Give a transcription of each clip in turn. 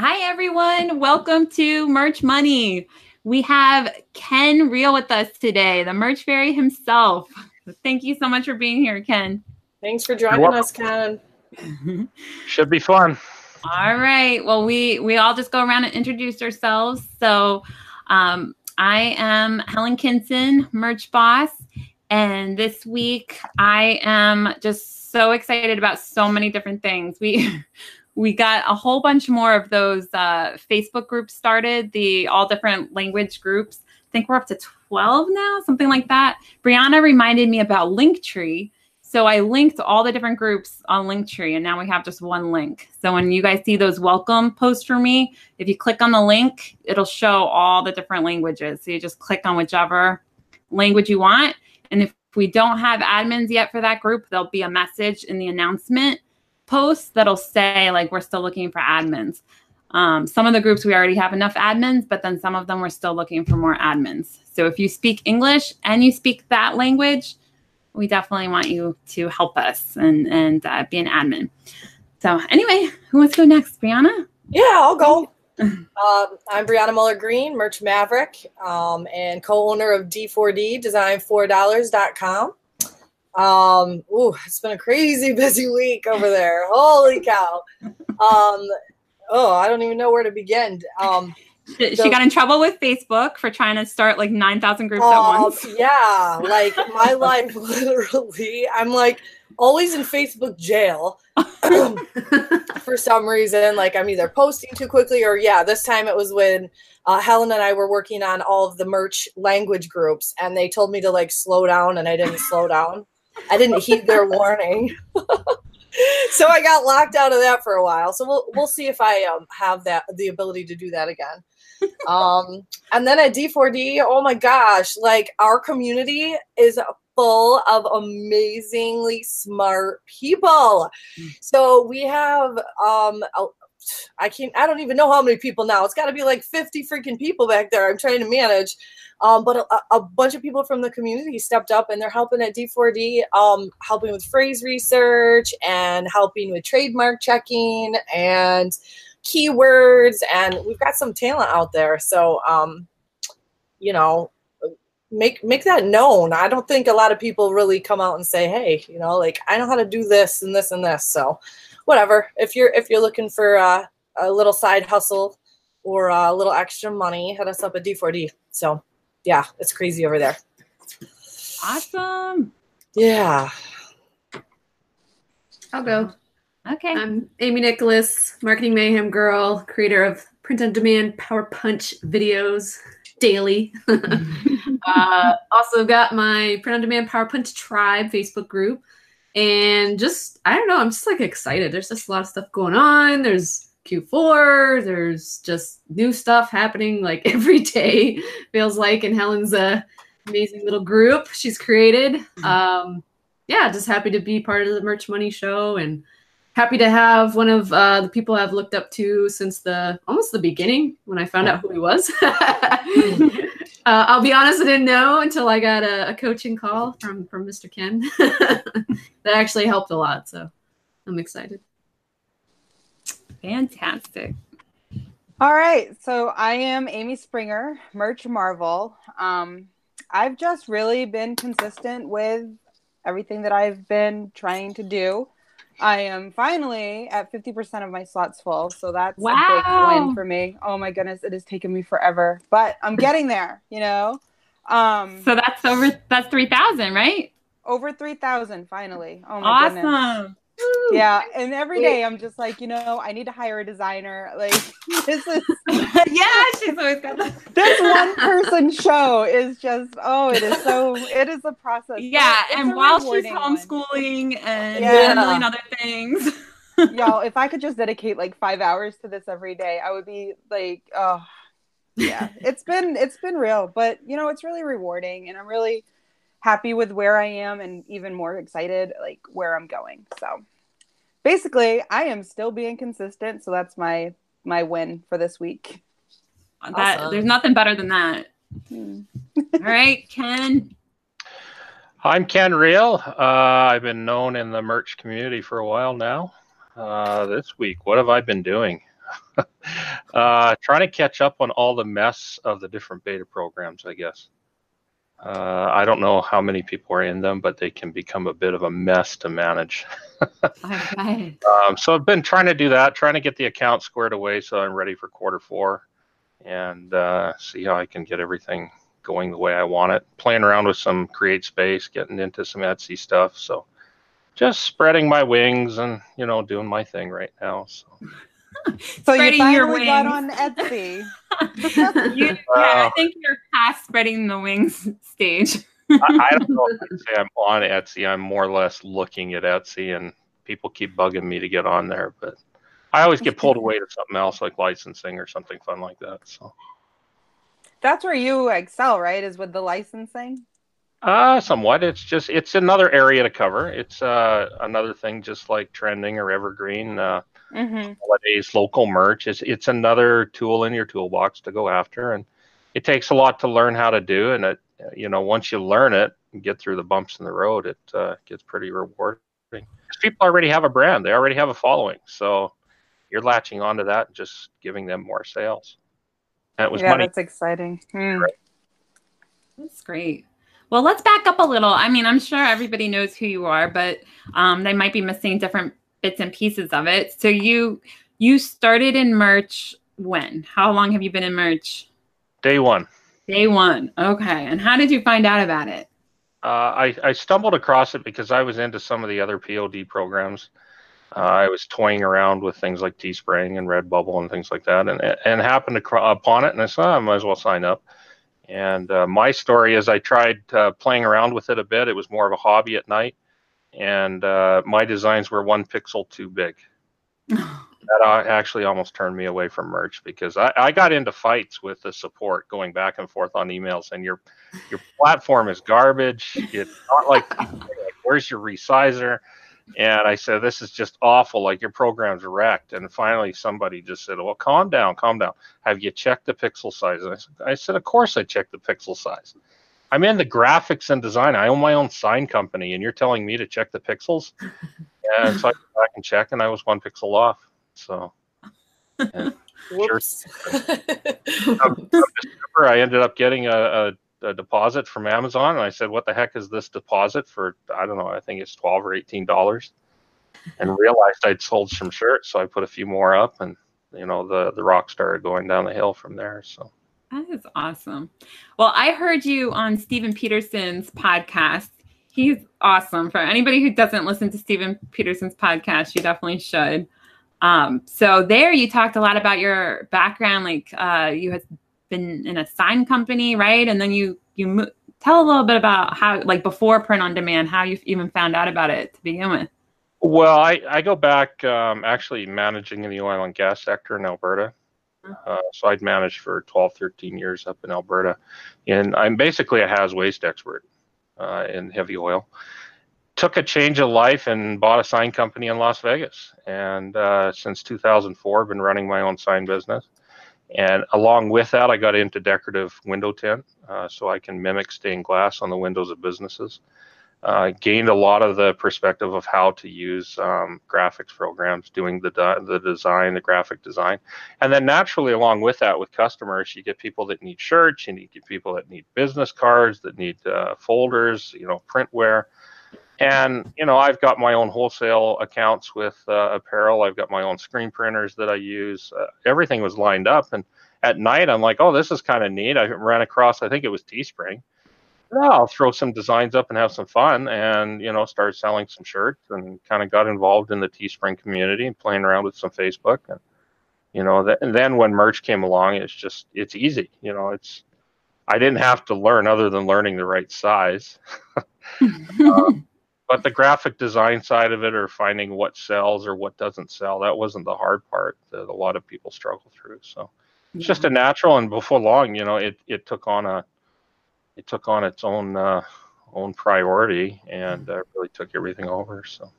Hi, everyone. Welcome to Merch Money. We have Ken Real with us today, the Merch Fairy himself. Thank you so much for being here, Ken. Thanks for joining us, Ken. Should be fun. All right. Well, we we all just go around and introduce ourselves. So, um, I am Helen Kinson, merch boss, and this week I am just so excited about so many different things. We we got a whole bunch more of those uh, Facebook groups started, the all different language groups. I think we're up to 12 now, something like that. Brianna reminded me about Linktree. So I linked all the different groups on Linktree, and now we have just one link. So when you guys see those welcome posts for me, if you click on the link, it'll show all the different languages. So you just click on whichever language you want. And if we don't have admins yet for that group, there'll be a message in the announcement posts that'll say like we're still looking for admins. Um, some of the groups we already have enough admins, but then some of them we're still looking for more admins. So if you speak English and you speak that language, we definitely want you to help us and and uh, be an admin. So anyway, who wants to go next, Brianna? Yeah, I'll go. um, I'm Brianna Muller Green, Merch Maverick, um, and co-owner of D4D Design4Dollars.com. Um, ooh, it's been a crazy busy week over there. Holy cow. Um, oh, I don't even know where to begin. Um, she, so, she got in trouble with Facebook for trying to start like 9,000 groups uh, at once. Yeah, like my life literally, I'm like always in Facebook jail for some reason. Like I'm either posting too quickly or, yeah, this time it was when uh, Helen and I were working on all of the merch language groups and they told me to like slow down and I didn't slow down. I didn't heed their warning. so I got locked out of that for a while. So we'll we'll see if I um, have that the ability to do that again. Um, and then at D4D, oh my gosh, like our community is full of amazingly smart people. So we have um I can't I don't even know how many people now. It's got to be like 50 freaking people back there. I'm trying to manage. Um, but a, a, bunch of people from the community stepped up and they're helping at D4D, um, helping with phrase research and helping with trademark checking and keywords. And we've got some talent out there. So, um, you know, make make that known. I don't think a lot of people really come out and say, "Hey, you know, like I know how to do this and this and this." So, whatever. If you're if you're looking for uh, a little side hustle or a little extra money, hit us up at D4D. So, yeah, it's crazy over there. Awesome. Yeah. I'll go. Okay. I'm Amy Nicholas, marketing mayhem girl, creator of print on demand power punch videos daily. uh, also got my print on demand power punch tribe Facebook group. And just, I don't know, I'm just like excited. There's just a lot of stuff going on. There's Q4. There's just new stuff happening like every day, feels like, in Helen's uh, amazing little group she's created. Mm-hmm. Um, yeah, just happy to be part of the Merch Money Show and happy to have one of uh, the people I've looked up to since the almost the beginning when I found out who he was. uh, I'll be honest, I didn't know until I got a, a coaching call from from Mr. Ken. that actually helped a lot, so I'm excited. Fantastic. All right. So I am Amy Springer, Merch Marvel. Um, I've just really been consistent with everything that I've been trying to do. I am finally at 50% of my slots full. So that's wow. a big win for me. Oh my goodness. It has taken me forever, but I'm getting there, you know? Um, so that's over, that's 3,000, right? Over 3,000 finally. Oh my goodness. awesome. goodness yeah and every day i'm just like you know i need to hire a designer. Like this is yeah she's always got that. This one person show is just oh it is so it is a process yeah and while she's homeschooling one. and yeah. handling other things. Y'all if i could just dedicate like five hours to this every day i would be like oh yeah. It's been it's been real but you know it's really rewarding and i'm really happy with where I am and even more excited like where I'm going. So basically, I am still being consistent, so that's my my win for this week. That awesome. there's nothing better than that. Hmm. All right, Ken. I'm Ken Real. Uh, I've been known in the merch community for a while now. Uh, this week, what have I been doing? Uh, trying to catch up on all the mess of the different beta programs, I guess. Uh, I don't know how many people are in them, but they can become a bit of a mess to manage. Um, so I've been trying to do that, trying to get the account squared away so I'm ready for quarter four and uh, see how I can get everything going the way I want it. Playing around with some Create Space, getting into some Etsy stuff. So just spreading my wings and, you know, doing my thing right now. So. So Spreading you your finally got wings. on Etsy. You, yeah, I think you're past spreading the wings stage. I, I don't know if I'd say I'm on Etsy. I'm more or less looking at Etsy, and people keep bugging me to get on there. But I always get pulled away to something else, like licensing or something fun like that. So, That's where you excel, right? Is with the licensing. uh, somewhat. It's just it's another area to cover. It's uh another thing, just like trending or evergreen. Uh, Mm-hmm. holidays, local merch. It's it's another tool in your toolbox to go after, and it takes a lot to learn how to do. And it, you know, once you learn it and get through the bumps in the road, it uh, gets pretty rewarding. 'Cause people already have a brand, they already have a following, so you're latching onto that and just giving them more sales. That was Yeah, money. that's exciting. Hmm. That's great. Well, let's back up a little. I mean, I'm sure everybody knows who you are, but um, they might be missing different bits and pieces of it. So you you started in merch when? How long have you been in merch? Day one. Day one. Okay. And how did you find out about it? Uh, I, I stumbled across it because I was into some of the other POD programs. Uh, I was toying around with things like Teespring and Redbubble and things like that, and and happened acro- upon it, and I said, "Oh, I might as well sign up. And uh, my story is, I tried uh, playing around with it a bit. It was more of a hobby at night, and uh, my designs were one pixel too big. That uh, actually almost turned me away from merch because I, I got into fights with the support going back and forth on emails, and your your platform is garbage. It's not like, like where's your resizer? And I said, this is just awful. Like your program's wrecked. And finally, somebody just said, well, calm down, calm down. Have you checked the pixel size? And I said, I said, of course I checked the pixel size. I'm in the graphics and design. I own my own sign company, and you're telling me to check the pixels? And so I went back and checked, and I was one pixel off. So Whoops. of December, I ended up getting a, a, a deposit from Amazon, and I said, "What the heck is this deposit for?" I don't know. I think it's twelve or eighteen dollars, and realized I'd sold some shirts, so I put a few more up, and you know the the rock started going down the hill from there. So That is awesome. Well, I heard you on Stephen Peterson's podcast. He's awesome. For anybody who doesn't listen to Stephen Peterson's podcast, you definitely should. Um, so there you talked a lot about your background, like uh, you had been in a sign company, right? And then you you mo- tell a little bit about how, like before print on demand, how you even found out about it to begin with. Well, I, I go back um, actually managing in the oil and gas sector in Alberta. Uh, so I'd managed for 12, 13 years up in Alberta. And I'm basically a has waste expert uh, in heavy oil. Took a change of life and bought a sign company in Las Vegas. And uh, since 2004, I've been running my own sign business. And along with that, I got into decorative window tint uh, so I can mimic stained glass on the windows of businesses uh, gained a lot of the perspective of how to use um, graphics programs, doing the de- the design, the graphic design, and then naturally along with that, with customers, you get people that need shirts, you need people that need business cards, that need uh, folders, you know, printware, and you know, I've got my own wholesale accounts with uh, apparel. I've got my own screen printers that I use. Uh, everything was lined up, and at night, I'm like, oh, this is kind of neat. I ran across, I think it was Teespring yeah, I'll throw some designs up and have some fun, and you know, start selling some shirts, and kind of got involved in the Teespring community and playing around with some Facebook, and you know, that, and then when merch came along, it's just it's easy. You know, it's I didn't have to learn other than learning the right size, um, but the graphic design side of it, or finding what sells or what doesn't sell, that wasn't the hard part that a lot of people struggle through. So it's just a natural, and before long, you know, it it took on a it took on its own uh, own priority and uh, really took everything over. So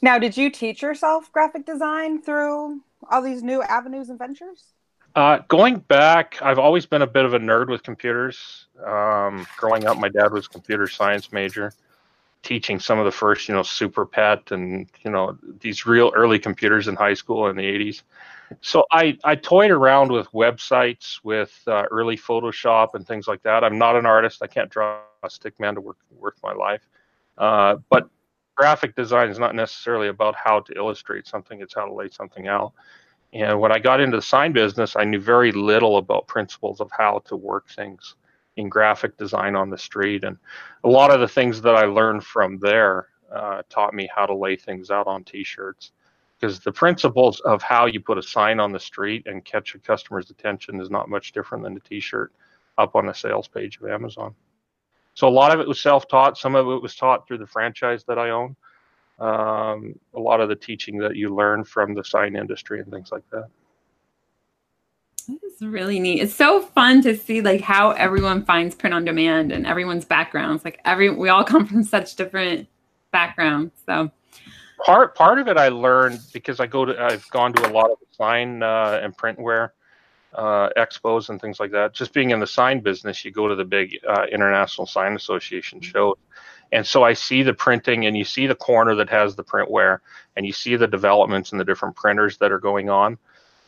Now, did you teach yourself graphic design through all these new avenues and ventures? uh, going back, I've always been a bit of a nerd with computers. Um, growing up, my dad was a computer science major. Teaching some of the first, you know, SuperPET and you know these real early computers in high school in the 80s. So I I toyed around with websites, with uh, early Photoshop and things like that. I'm not an artist. I can't draw a stick man to work worth my life. Uh, but graphic design is not necessarily about how to illustrate something; it's how to lay something out. And when I got into the sign business, I knew very little about principles of how to work things in graphic design on the street. And a lot of the things that I learned from there uh, taught me how to lay things out on T-shirts. Because the principles of how you put a sign on the street and catch a customer's attention is not much different than a T-shirt up on the sales page of Amazon. So a lot of it was self-taught. Some of it was taught through the franchise that I own. Um, a lot of the teaching that you learn from the sign industry and things like that. It's really neat. It's so fun to see like how everyone finds print on demand and everyone's backgrounds. Like every we all come from such different backgrounds. So part part of it I learned because I go to I've gone to a lot of sign uh, and printware uh, expos and things like that. Just being in the sign business, you go to the big uh, International Sign Association mm-hmm. shows. And so I see the printing and you see the corner that has the printware and you see the developments and the different printers that are going on.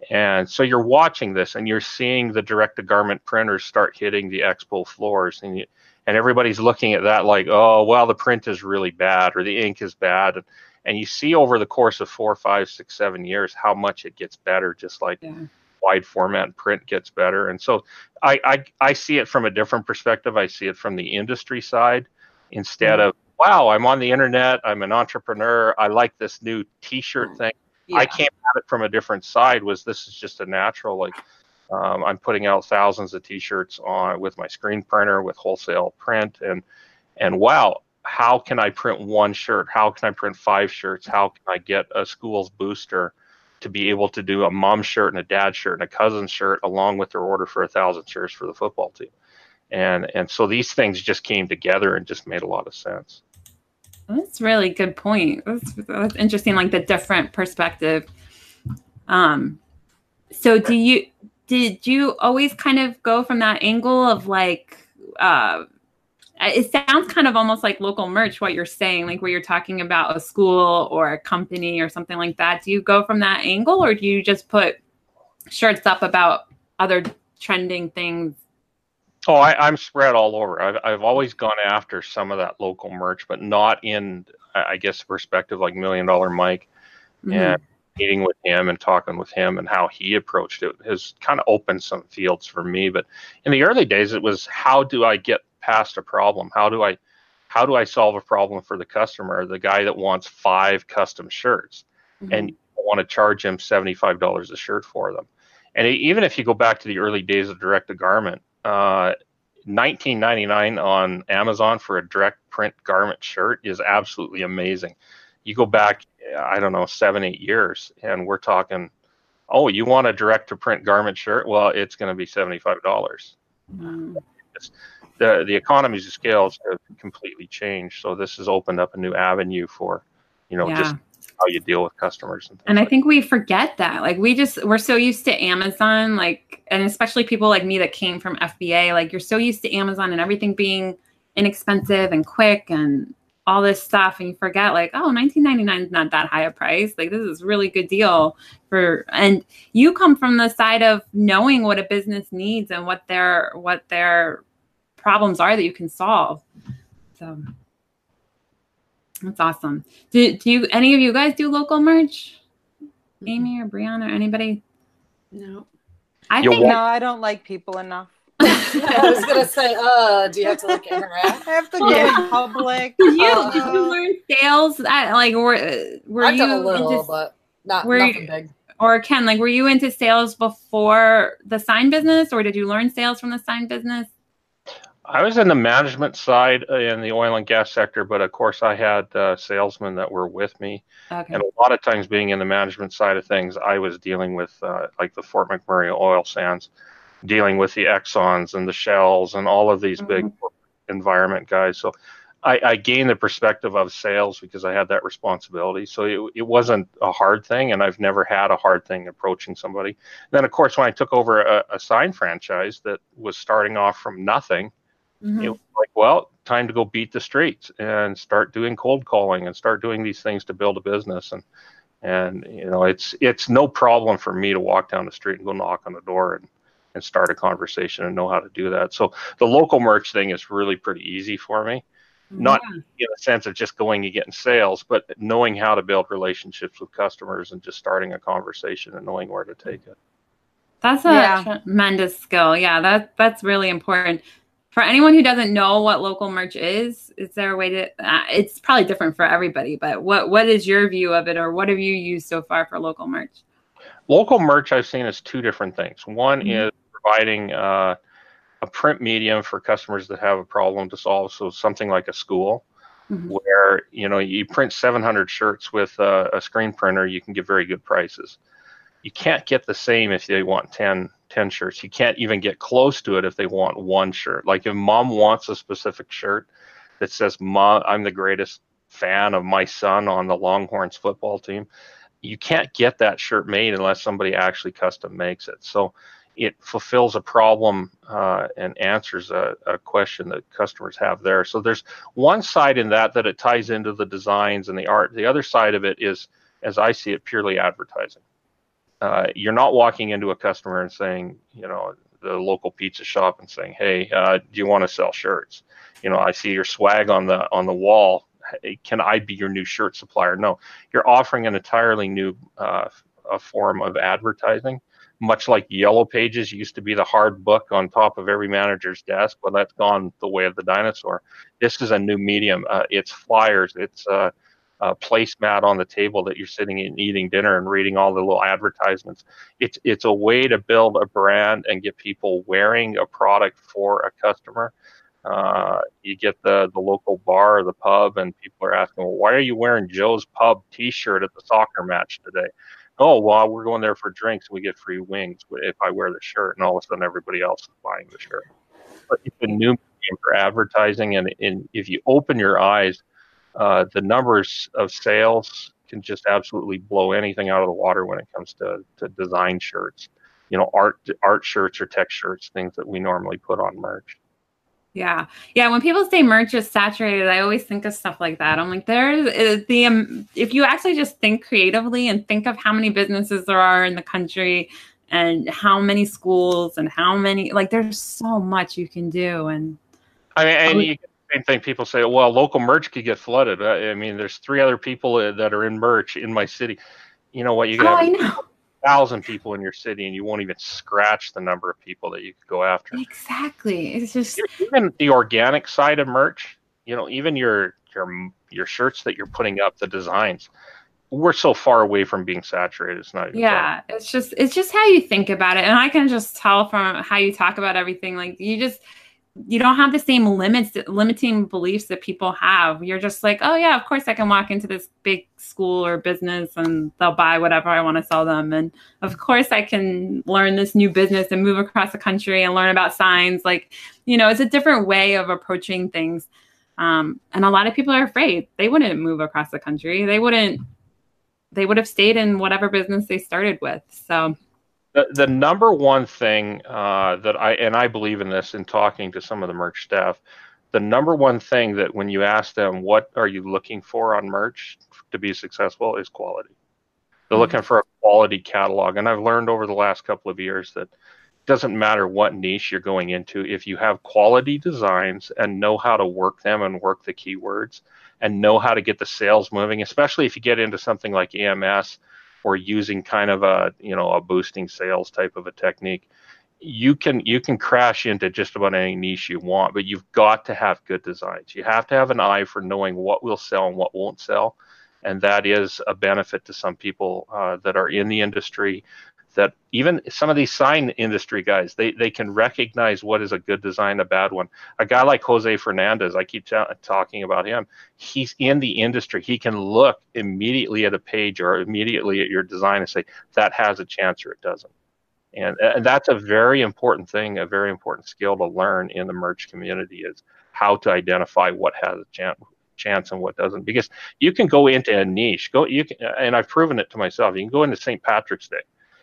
And so you're watching this and you're seeing the direct to garment printers start hitting the expo floors and you, and everybody's looking at that like, oh, well, the print is really bad or the ink is bad. And, and you see over the course of four, five, six, seven years how much it gets better, just like yeah. wide format print gets better. And so I, I, I see it from a different perspective. I see it from the industry side instead mm-hmm. of, wow, I'm on the internet, I'm an entrepreneur, I like this new t shirt mm-hmm. thing yeah. I came at it from a different side. Was this is just a natural like um, I'm putting out thousands of T-shirts on with my screen printer with wholesale print and and wow, how can I print one shirt? How can I print five shirts? How can I get a school's booster to be able to do a mom shirt and a dad shirt and a cousin shirt along with their order for a thousand shirts for the football team? And and so these things just came together and just made a lot of sense. That's really good point. That's, that's interesting, like the different perspective. Um, so do you did you always kind of go from that angle of like uh it sounds kind of almost like local merch what you're saying like where you're talking about a school or a company or something like that do you go from that angle or do you just put shirts up about other trending things Oh, I, am spread all over. I've, I've always gone after some of that local merch, but not in, I guess, perspective like Million Dollar Mike. Mm-hmm. And meeting with him and talking with him and how he approached it has kind of opened some fields for me. But in the early days, it was how do I get past a problem? How do I, how do I solve a problem for the customer, the guy that wants five custom shirts, mm-hmm. and want to charge him seventy five dollars a shirt for them? And even if you go back to the early days of direct to garment, uh, 1999 on Amazon for a direct print garment shirt is absolutely amazing. You go back, I don't know, seven, eight years, and we're talking, oh, you want a direct to print garment shirt? Well, it's going to be $75. Mm. The, the economies of scales have completely changed. So this has opened up a new avenue for, you know, yeah. just how you deal with customers and, and i think we forget that. Like we just we're so used to amazon like and especially people like me that came from fba like you're so used to amazon and everything being inexpensive and quick and all this stuff and you forget like oh 1999 is not that high a price. Like this is really good deal for and you come from the side of knowing what a business needs and what their what their problems are that you can solve. So that's awesome. Do do you any of you guys do local merch? Amy or Brianna or anybody? No. I think no, I don't like people enough. I was gonna say, uh, do you have to like interact? I have to get in public. Did you uh, did you learn sales? At, like were were I've you done a little, into, but not were nothing you, big. Or Ken, like were you into sales before the sign business, or did you learn sales from the sign business? I was in the management side in the oil and gas sector, but of course I had uh, salesmen that were with me. Okay. And a lot of times, being in the management side of things, I was dealing with uh, like the Fort McMurray oil sands, dealing with the Exxons and the Shells and all of these mm-hmm. big environment guys. So I, I, gained the perspective of sales because I had that responsibility. So it, it wasn't a hard thing, and I've never had a hard thing approaching somebody. And then, of course, when I took over a, a sign franchise that was starting off from nothing Mm-hmm. It was like, well, time to go beat the streets and start doing cold calling and start doing these things to build a business. And and you know, it's it's no problem for me to walk down the street and go knock on the door and and start a conversation and know how to do that. So the local merch thing is really pretty easy for me. Not yeah. in the sense of just going and getting sales, but knowing how to build relationships with customers and just starting a conversation and knowing where to take it. That's a yeah. tremendous skill. Yeah, that that's really important. For anyone who doesn't know what local merch is, is there a way to? Uh, it's probably different for everybody, but what what is your view of it, or what have you used so far for local merch? Local merch I've seen is two different things. One mm-hmm. is providing uh, a print medium for customers that have a problem to solve. So something like a school, mm-hmm. where you know you print 700 shirts with a, a screen printer, you can get very good prices you can't get the same if they want 10, 10 shirts. You can't even get close to it if they want one shirt. Like if mom wants a specific shirt that says, Mom, I'm the greatest fan of my son on the Longhorns football team, you can't get that shirt made unless somebody actually custom makes it. So it fulfills a problem uh, and answers a, a, question that customers have there. So there's one side in that that it ties into the designs and the art. The other side of it is, as I see it, purely advertising uh, you're not walking into a customer and saying, you know, the local pizza shop and saying, "Hey, uh, do you want to sell shirts?" You know, I see your swag on the on the wall. Hey, can I be your new shirt supplier? No, you're offering an entirely new uh, a form of advertising. Much like Yellow Pages used to be the hard book on top of every manager's desk, but that's gone the way of the dinosaur. This is a new medium. Uh, it's flyers. It's uh, placemat on the table that you're sitting and eating dinner and reading all the little advertisements. It's it's a way to build a brand and get people wearing a product for a customer. Uh, you get the the local bar or the pub, and people are asking, "Well, why are you wearing Joe's Pub T-shirt at the soccer match today?" Oh, well, we're going there for drinks. And we get free wings if I wear the shirt, and all of a sudden everybody else is buying the shirt. But it's a new medium for advertising, and, and if you open your eyes uh, the numbers of sales can just absolutely blow anything out of the water when it comes to, to design shirts. You know art art shirts or tech shirts things that we normally put on merch. Yeah. Yeah when people say merch is saturated i always think of stuff like that. I'm like there's uh, the um, if you actually just think creatively and think of how many businesses there are in the country and how many schools and how many like there's so much you can do and I mean, and you same thing. People say, "Well, local merch could get flooded." Uh, I mean, there's three other people uh, that are in merch in my city. You know what? You got oh, thousand people in your city, and you won't even scratch the number of people that you could go after. Exactly. It's just even the organic side of merch. You know, even your your your shirts that you're putting up, the designs. We're so far away from being saturated. It's not. yeah, it's just it's just how you think about it, and I can just tell from how you talk about everything. Like you just you don't have the same limits limiting beliefs that people have. You're just like oh yeah of course i can walk into this big school or business and they'll buy whatever i want to sell them. And of course i can learn this new business and move across the country and learn about signs. Like you know it's a different way of approaching things. Um, and a lot of people are afraid. They wouldn't move across the country. They wouldn't they would have stayed in whatever business they started with. So the, the number one thing uh, that I and I believe in this in talking to some of the merch staff, the number one thing that when you ask them what are you looking for on merch to be successful is quality. They're mm-hmm. looking for a quality catalog, and I've learned over the last couple of years that it doesn't matter what niche you're going into if you have quality designs and know how to work them and work the keywords and know how to get the sales moving, especially if you get into something like EMS or using kind of a you know a boosting sales type of a technique you can you can crash into just about any niche you want but you've got to have good designs. You have to have an eye for knowing what will sell and what won't sell. And that is a benefit to some people uh, that are in the industry that even some of these sign industry guys they, they can recognize what is a good design a bad one. A guy like jose fernandez i keep t- talking about him he's in the industry. He can look immediately at a page or immediately at your design and say that has a chance or it doesn't. And, and that's a very important thing a very important skill to learn in the merch community is how to identify what has a chance chance and what doesn't. Because you can go into a niche go you can and i've proven it to myself you can go into st patrick's day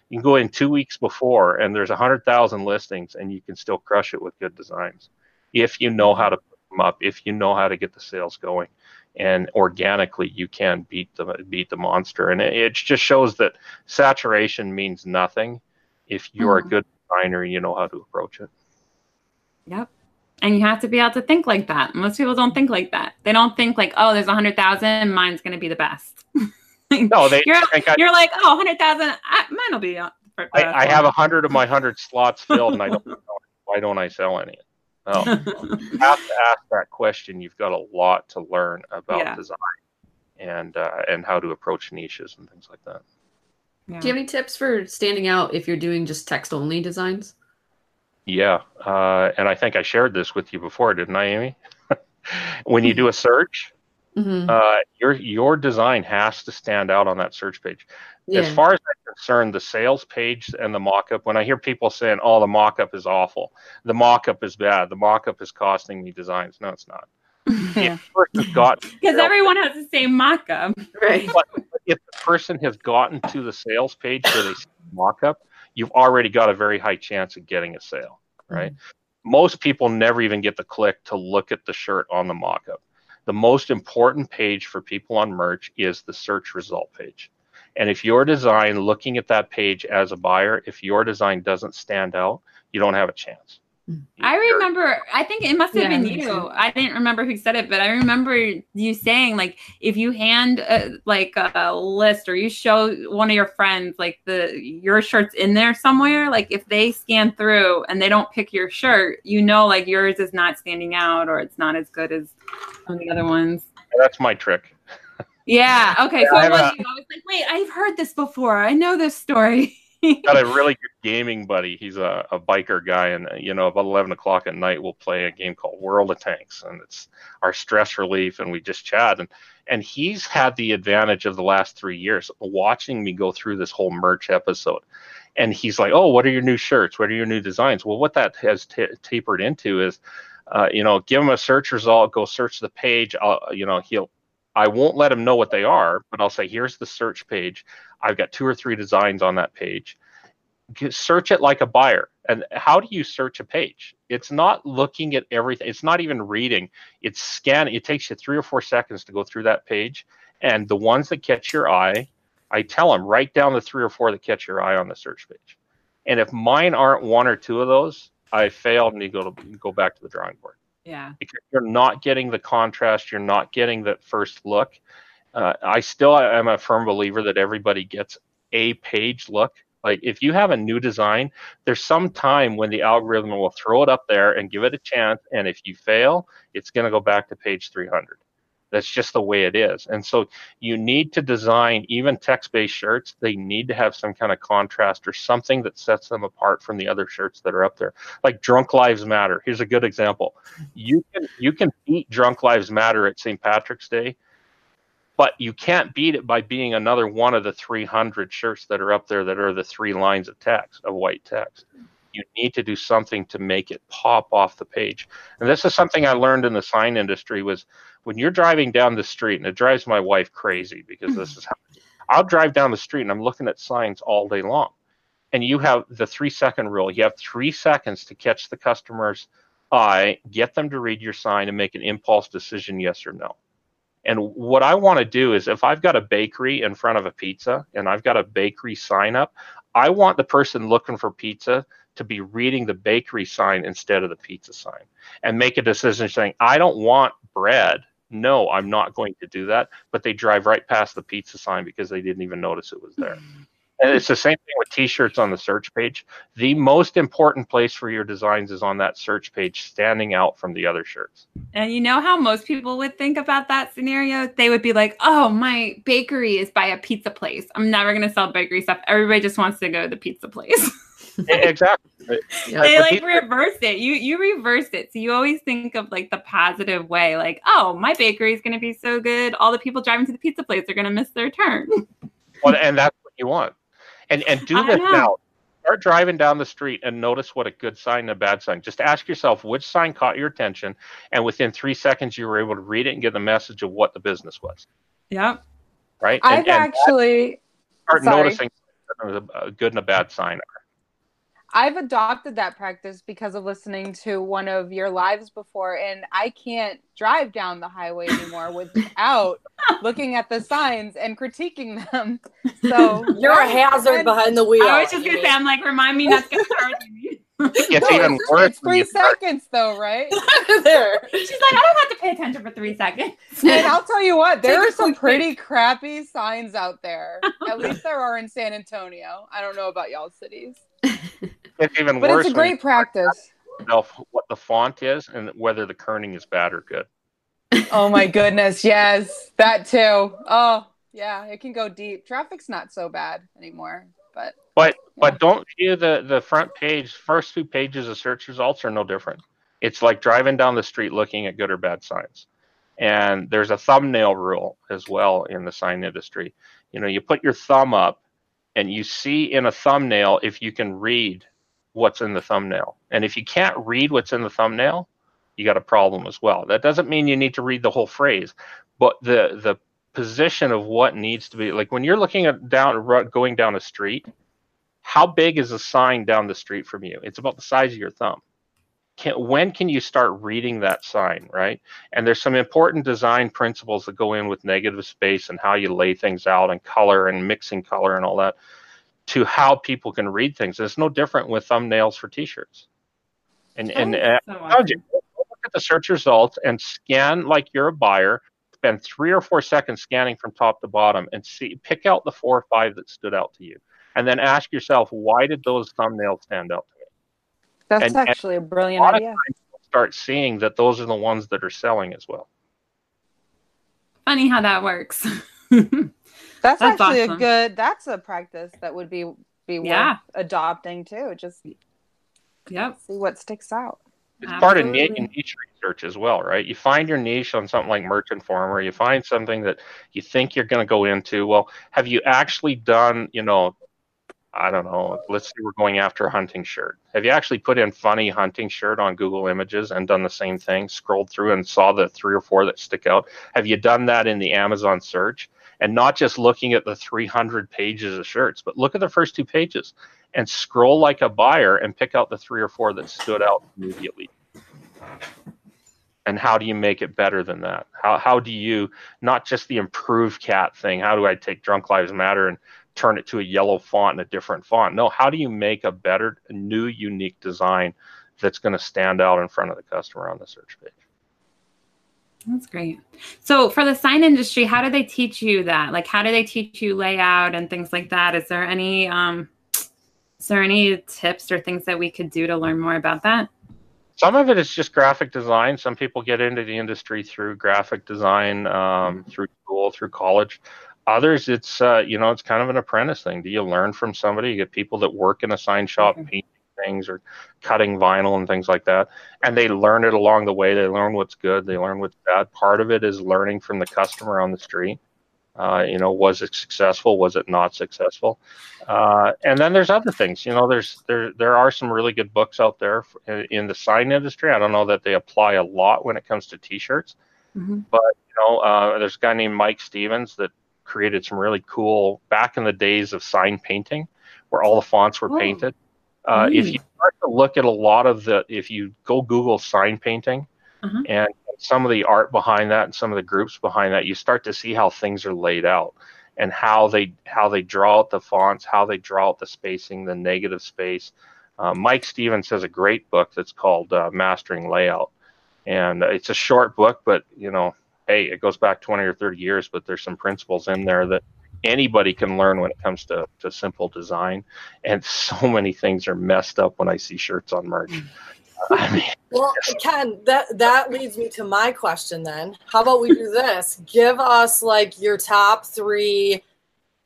you can go in two weeks before and there's 100,000 listings and you can still crush it with good designs. if you know how to put them up, if you know how to get the sales going, and organically you can beat the beat the monster. And it, it just shows that saturation means nothing if you're Mhm. a good designer. And you know how to approach it. Yep. And you have to be able to think like that. Most people don't think like that. They don't think like, oh, there's a hundred thousand, mine's gonna be the best. No, they You're, think I, you're like, oh, 100,000, I- mine will be. uh, for- I, uh, I have a hundred of my hundred slots filled, and I don't. know Why don't I sell any? No, you have to ask that question. You've got a lot to learn about Yeah. design and uh, and how to approach niches and things like that. Yeah. Do you have any tips for standing out if you're doing just text only designs? Yeah, uh, and I think I shared this with you before, didn't I, Amy? when you do a search, Mm-hmm. uh, your your design has to stand out on that search page. Yeah. As far as I'm concerned, the sales page and the mock-up. When I hear people saying, "Oh, the mock-up is awful," the mock-up is bad, the mock-up is costing me designs. No, it's not. Yeah. If the person's got Because everyone has the same mock-up. right. if the person has gotten to the sales page where they see the mock-up, you've already got a very high chance of getting a sale, right? Most people never even get the click to look at the shirt on the mock-up. The most important page for people on merch is the search result page. And if your design, looking at that page as a buyer, if your design doesn't stand out, you don't have a chance. I remember, I think it must have Yeah, been you. too. I didn't remember who said it, but I remember you saying like if you hand uh like a list or you show one of your friends like the your shirt's in there somewhere, like if they scan through and they don't pick your shirt, you know like yours is not standing out or it's not as good as some of the other ones. That's my trick. Yeah. Okay. So I was a-. I was like, wait, I've heard this before. I know this story. got a really good gaming buddy. He's a, a biker guy, and uh, you know, about eleven o'clock at night, we'll play a game called World of Tanks, and it's our stress relief, and we just chat. and And he's had the advantage of the last three years watching me go through this whole merch episode. And he's like, "Oh, what are your new shirts? What are your new designs?" Well, what that has ta tapered into is, uh, you know, give him a search result, go search the page. I'll, you know, he'll. I won't let them know what they are, but I'll say, "Here's the search page. I've got two or three designs on that page." Search it like a buyer. And how do you search a page? It's not looking at everything. It's not even reading. It's scanning. It takes you three or four seconds to go through that page. And the ones that catch your eye, I tell them write down the three or four that catch your eye on the search page. And if mine aren't one or two of those, I failed, and you go to go back to the drawing board yeah. because you're not getting the contrast, you're not getting that first look. Uh, I still am a firm believer that everybody gets a page look. Like if you have a new design, there's some time when the algorithm will throw it up there and give it a chance, and if you fail, it's going to go back to page 300. That's just the way it is. And so you need to design even text-based shirts. They need to have some kind of contrast or something that sets them apart from the other shirts that are up there. Like Drunk Lives Matter. Here's a good example you can you can beat drunk lives matter at st patrick's day but you can't beat it by being another one of the 300 shirts that are up there that are the three lines of text of white text you need to do something to make it pop off the page and this is something i learned in the sign industry was when you're driving down the street and it drives my wife crazy because this is how i'll drive down the street and i'm looking at signs all day long and you have the three second rule you have three seconds to catch the customer's eye, get them to read your sign and make an impulse decision, yes or no. And what I want to do is if I've got a bakery in front of a pizza and I've got a bakery sign up, I want the person looking for pizza to be reading the bakery sign instead of the pizza sign and make a decision saying, I don't want bread. No, I'm not going to do that. But they drive right past the pizza sign because they didn't even notice it was there. Hmm. And it's the same thing with t-shirts on the search page. The most important place for your designs is on that search page, standing out from the other shirts. And you know how most people would think about that scenario? They would be like, oh, my bakery is by a pizza place. I'm never going to sell bakery stuff. Everybody just wants to go to the pizza place. exactly. Yeah. they like these- reversed it. You you reversed it. So you always think of like the positive way, like, oh, my bakery is gonna be so good. All the people driving to the pizza place are gonna miss their turn. Well, and that's what you want. And and do this know. now. Start driving down the street and notice what a good sign and a bad sign. Just ask yourself which sign caught your attention, and within three seconds you were able to read it and get the message of what the business was. Yep. Right? I've and, and actually start sorry. noticing a- a good and a bad sign are. I've adopted that practice because of listening to one of your lives before, and I can't drive down the highway anymore without looking at the signs and critiquing them. So You're a hazard behind the wheel. I was just gonna say, I'm like, remind me not to get started. It's No, even worse. it's three you start- seconds though, right? there. She's like, I don't have to pay attention for three seconds. And I'll tell you what, there Take are some quick pretty crappy signs out there. At least there are in San Antonio. I don't know about y'all cities, It's even but worse. it's a great practice. know what the font is and whether the kerning is bad or good. Oh my goodness, yes, that too. Oh yeah, it can go deep. Traffic's not so bad anymore, but But Yeah. but don't view the the front page. First two pages of search results are no different. It's like driving down the street looking at good or bad signs. And there's a thumbnail rule as well in the sign industry. You know, you put your thumb up and you see in a thumbnail if you can read what's in the thumbnail. And if you can't read what's in the thumbnail, you got a problem as well. That doesn't mean you need to read the whole phrase, but the the position of what needs to be like when you're looking at down going down a street, how big is a sign down the street from you? It's about the size of your thumb. Can, when can you start reading that sign, right? And there's some important design principles that go in with negative space and how you lay things out and color and mixing color and all that to how people can read things. It's no different with thumbnails for t-shirts. And and uh, So look at the search results and scan like you're a buyer. Spend three or four seconds scanning from top to bottom and see pick out the four or five that stood out to you, and then ask yourself why did those thumbnails stand out to. That's And- and actually a A brilliant lot of idea. times you'll start seeing that those are the ones that are selling as well. funny how that works. That's, That's actually awesome. a good. That's a practice that would be be Yeah. worth adopting too. Just yep. see what sticks out. It's part of niche research as well, right? You find your niche on something like Merch Informer, or you find something that you think you're going to go into. Well, have you actually done, you know, I don't know, let's say we're going after a hunting shirt. Have you actually put in funny hunting shirt on Google Images and done the same thing, scrolled through and saw the three or four that stick out? Have you done that in the Amazon search? And not just looking at the 300 pages of shirts, but look at the first two pages and scroll like a buyer and pick out the three or four that stood out immediately. And how do you make it better than that? How, how do you not just the improved cat thing? How do I take Drunk Lives Matter and turn it to a yellow font and a different font? No, how do you make a better, new, unique design that's going to stand out in front of the customer on the search page? That's great. So for the sign industry, how do they teach you that? Like how do they teach you layout and things like that? Is there any um is there any tips or things that we could do to learn more about that? Some of it is just graphic design. Some people get into the industry through graphic design, um, through school, through college. Others, it's uh, you know, it's kind of an apprentice thing. Do you learn from somebody? You get people that work in a sign shop, Mhm. painting things or cutting vinyl and things like that, and they learn it along the way. They learn what's good. They learn what's bad. Part of it is learning from the customer on the street. Uh, you know, was it successful? Was it not successful? Uh, and then there's other things. You know, there's there there are some really good books out there f- in- the sign industry. I don't know that they apply a lot when it comes to T-shirts. Mhm. You know, uh, there's a guy named Mike Stevens that created some really cool back in the days of sign painting, where all the fonts were Oh. painted. Uh, If you start to look at a lot of the, if you go Google sign painting, Uh-huh. and some of the art behind that and some of the groups behind that, you start to see how things are laid out and how they how they draw out the fonts, how they draw out the spacing, the negative space. Uh, Mike Stevens has a great book that's called uh, Mastering Layout, and it's a short book, but you know, hey, it goes back 20 or 30 years, but there's some principles in there that anybody can learn when it comes to, to simple design. And so many things are messed up when I see shirts on merch. I mean, Well, Ken, that that leads me to my question then. How about we do this? Give us like your top three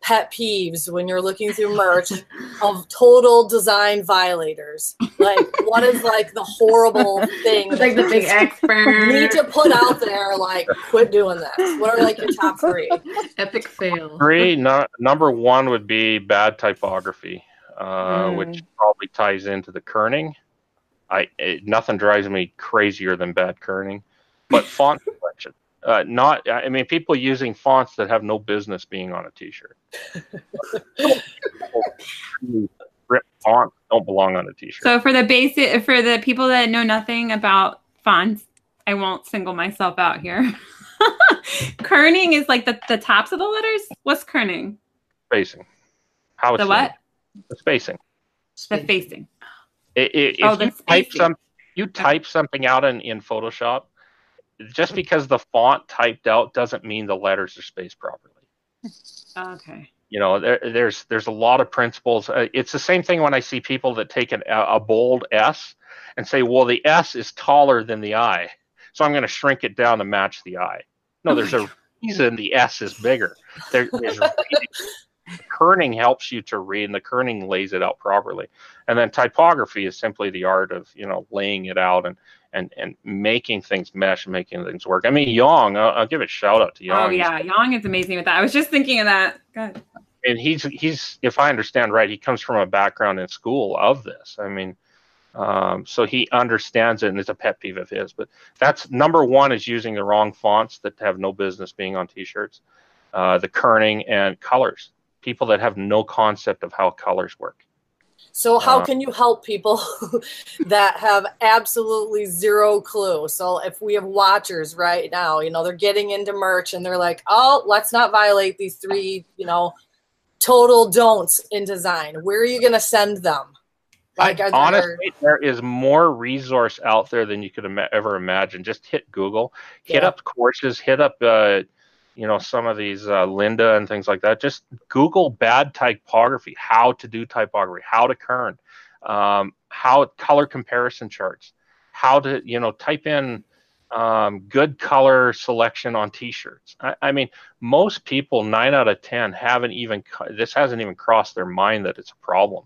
pet peeves when you're looking through merch of total design violators. Like what is like the horrible thing It's like the big you expert. need to put out there like quit doing this? What are like your top three? Epic fail. Three, no, number one would be bad typography, uh, Mm. which probably ties into the kerning. I it, nothing drives me crazier than bad kerning, but font selection. Uh, not, I mean, people using fonts that have no business being on a T-shirt. Rip fonts don't belong on a t-shirt. So for the basic, for the people that know nothing about fonts, I won't single myself out here. kerning is like the, the tops of the letters. What's kerning? spacing. How it's The what? The spacing. The facing. I- i- if Oh, the you type spacing. some, you type something out in, in Photoshop, just because the font typed out doesn't mean the letters are spaced properly. Okay. You know, there, there's there's a lot of principles. Uh, it's the same thing when I see people that take an, a, a bold S and say, "Well, the S is taller than the I, so I'm going to shrink it down to match the I." No, there's a reason the S is bigger. There, there's kerning helps you to read, and the kerning lays it out properly. And then typography is simply the art of you know laying it out and and and making things mesh, and making things work. I mean, Young, I'll, I'll give a shout out to Young. Oh yeah, Yang is amazing with that. I was just thinking of that. Good. and he's he's if I understand right, he comes from a background in school of this. I mean, um, so he understands it, and it's a pet peeve of his. But that's number one is using the wrong fonts that have no business being on T-shirts, uh, the kerning and colors. People that have no concept of how colors work. So how Uh, can you help people that have absolutely zero clue? So if we have watchers right now, you know, they're getting into merch and they're like, "Oh, let's not violate these three, you know, total don'ts in design." Where are you going to send them? I, there- honestly, there is more resource out there than you could ever imagine. Just hit Google, hit Yeah. up courses, hit up, uh, you know, some of these uh, Lynda and things like that. Just Google bad typography, how to do typography, how to kern, um, how color comparison charts, how to, you know, type in um, good color selection on T-shirts. I, I mean, most people, nine out of ten, haven't even this hasn't even crossed their mind that it's a problem.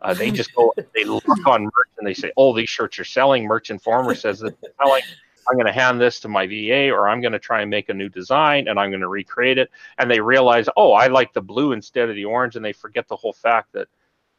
Uh, they just go, they look on merch and they say, "Oh, these shirts are selling." Merch Informer says that they're selling. I'm going to hand this to my VA, or I'm going to try and make a new design, and I'm going to recreate it. And they realize, oh, I like the blue instead of the orange, and they forget the whole fact that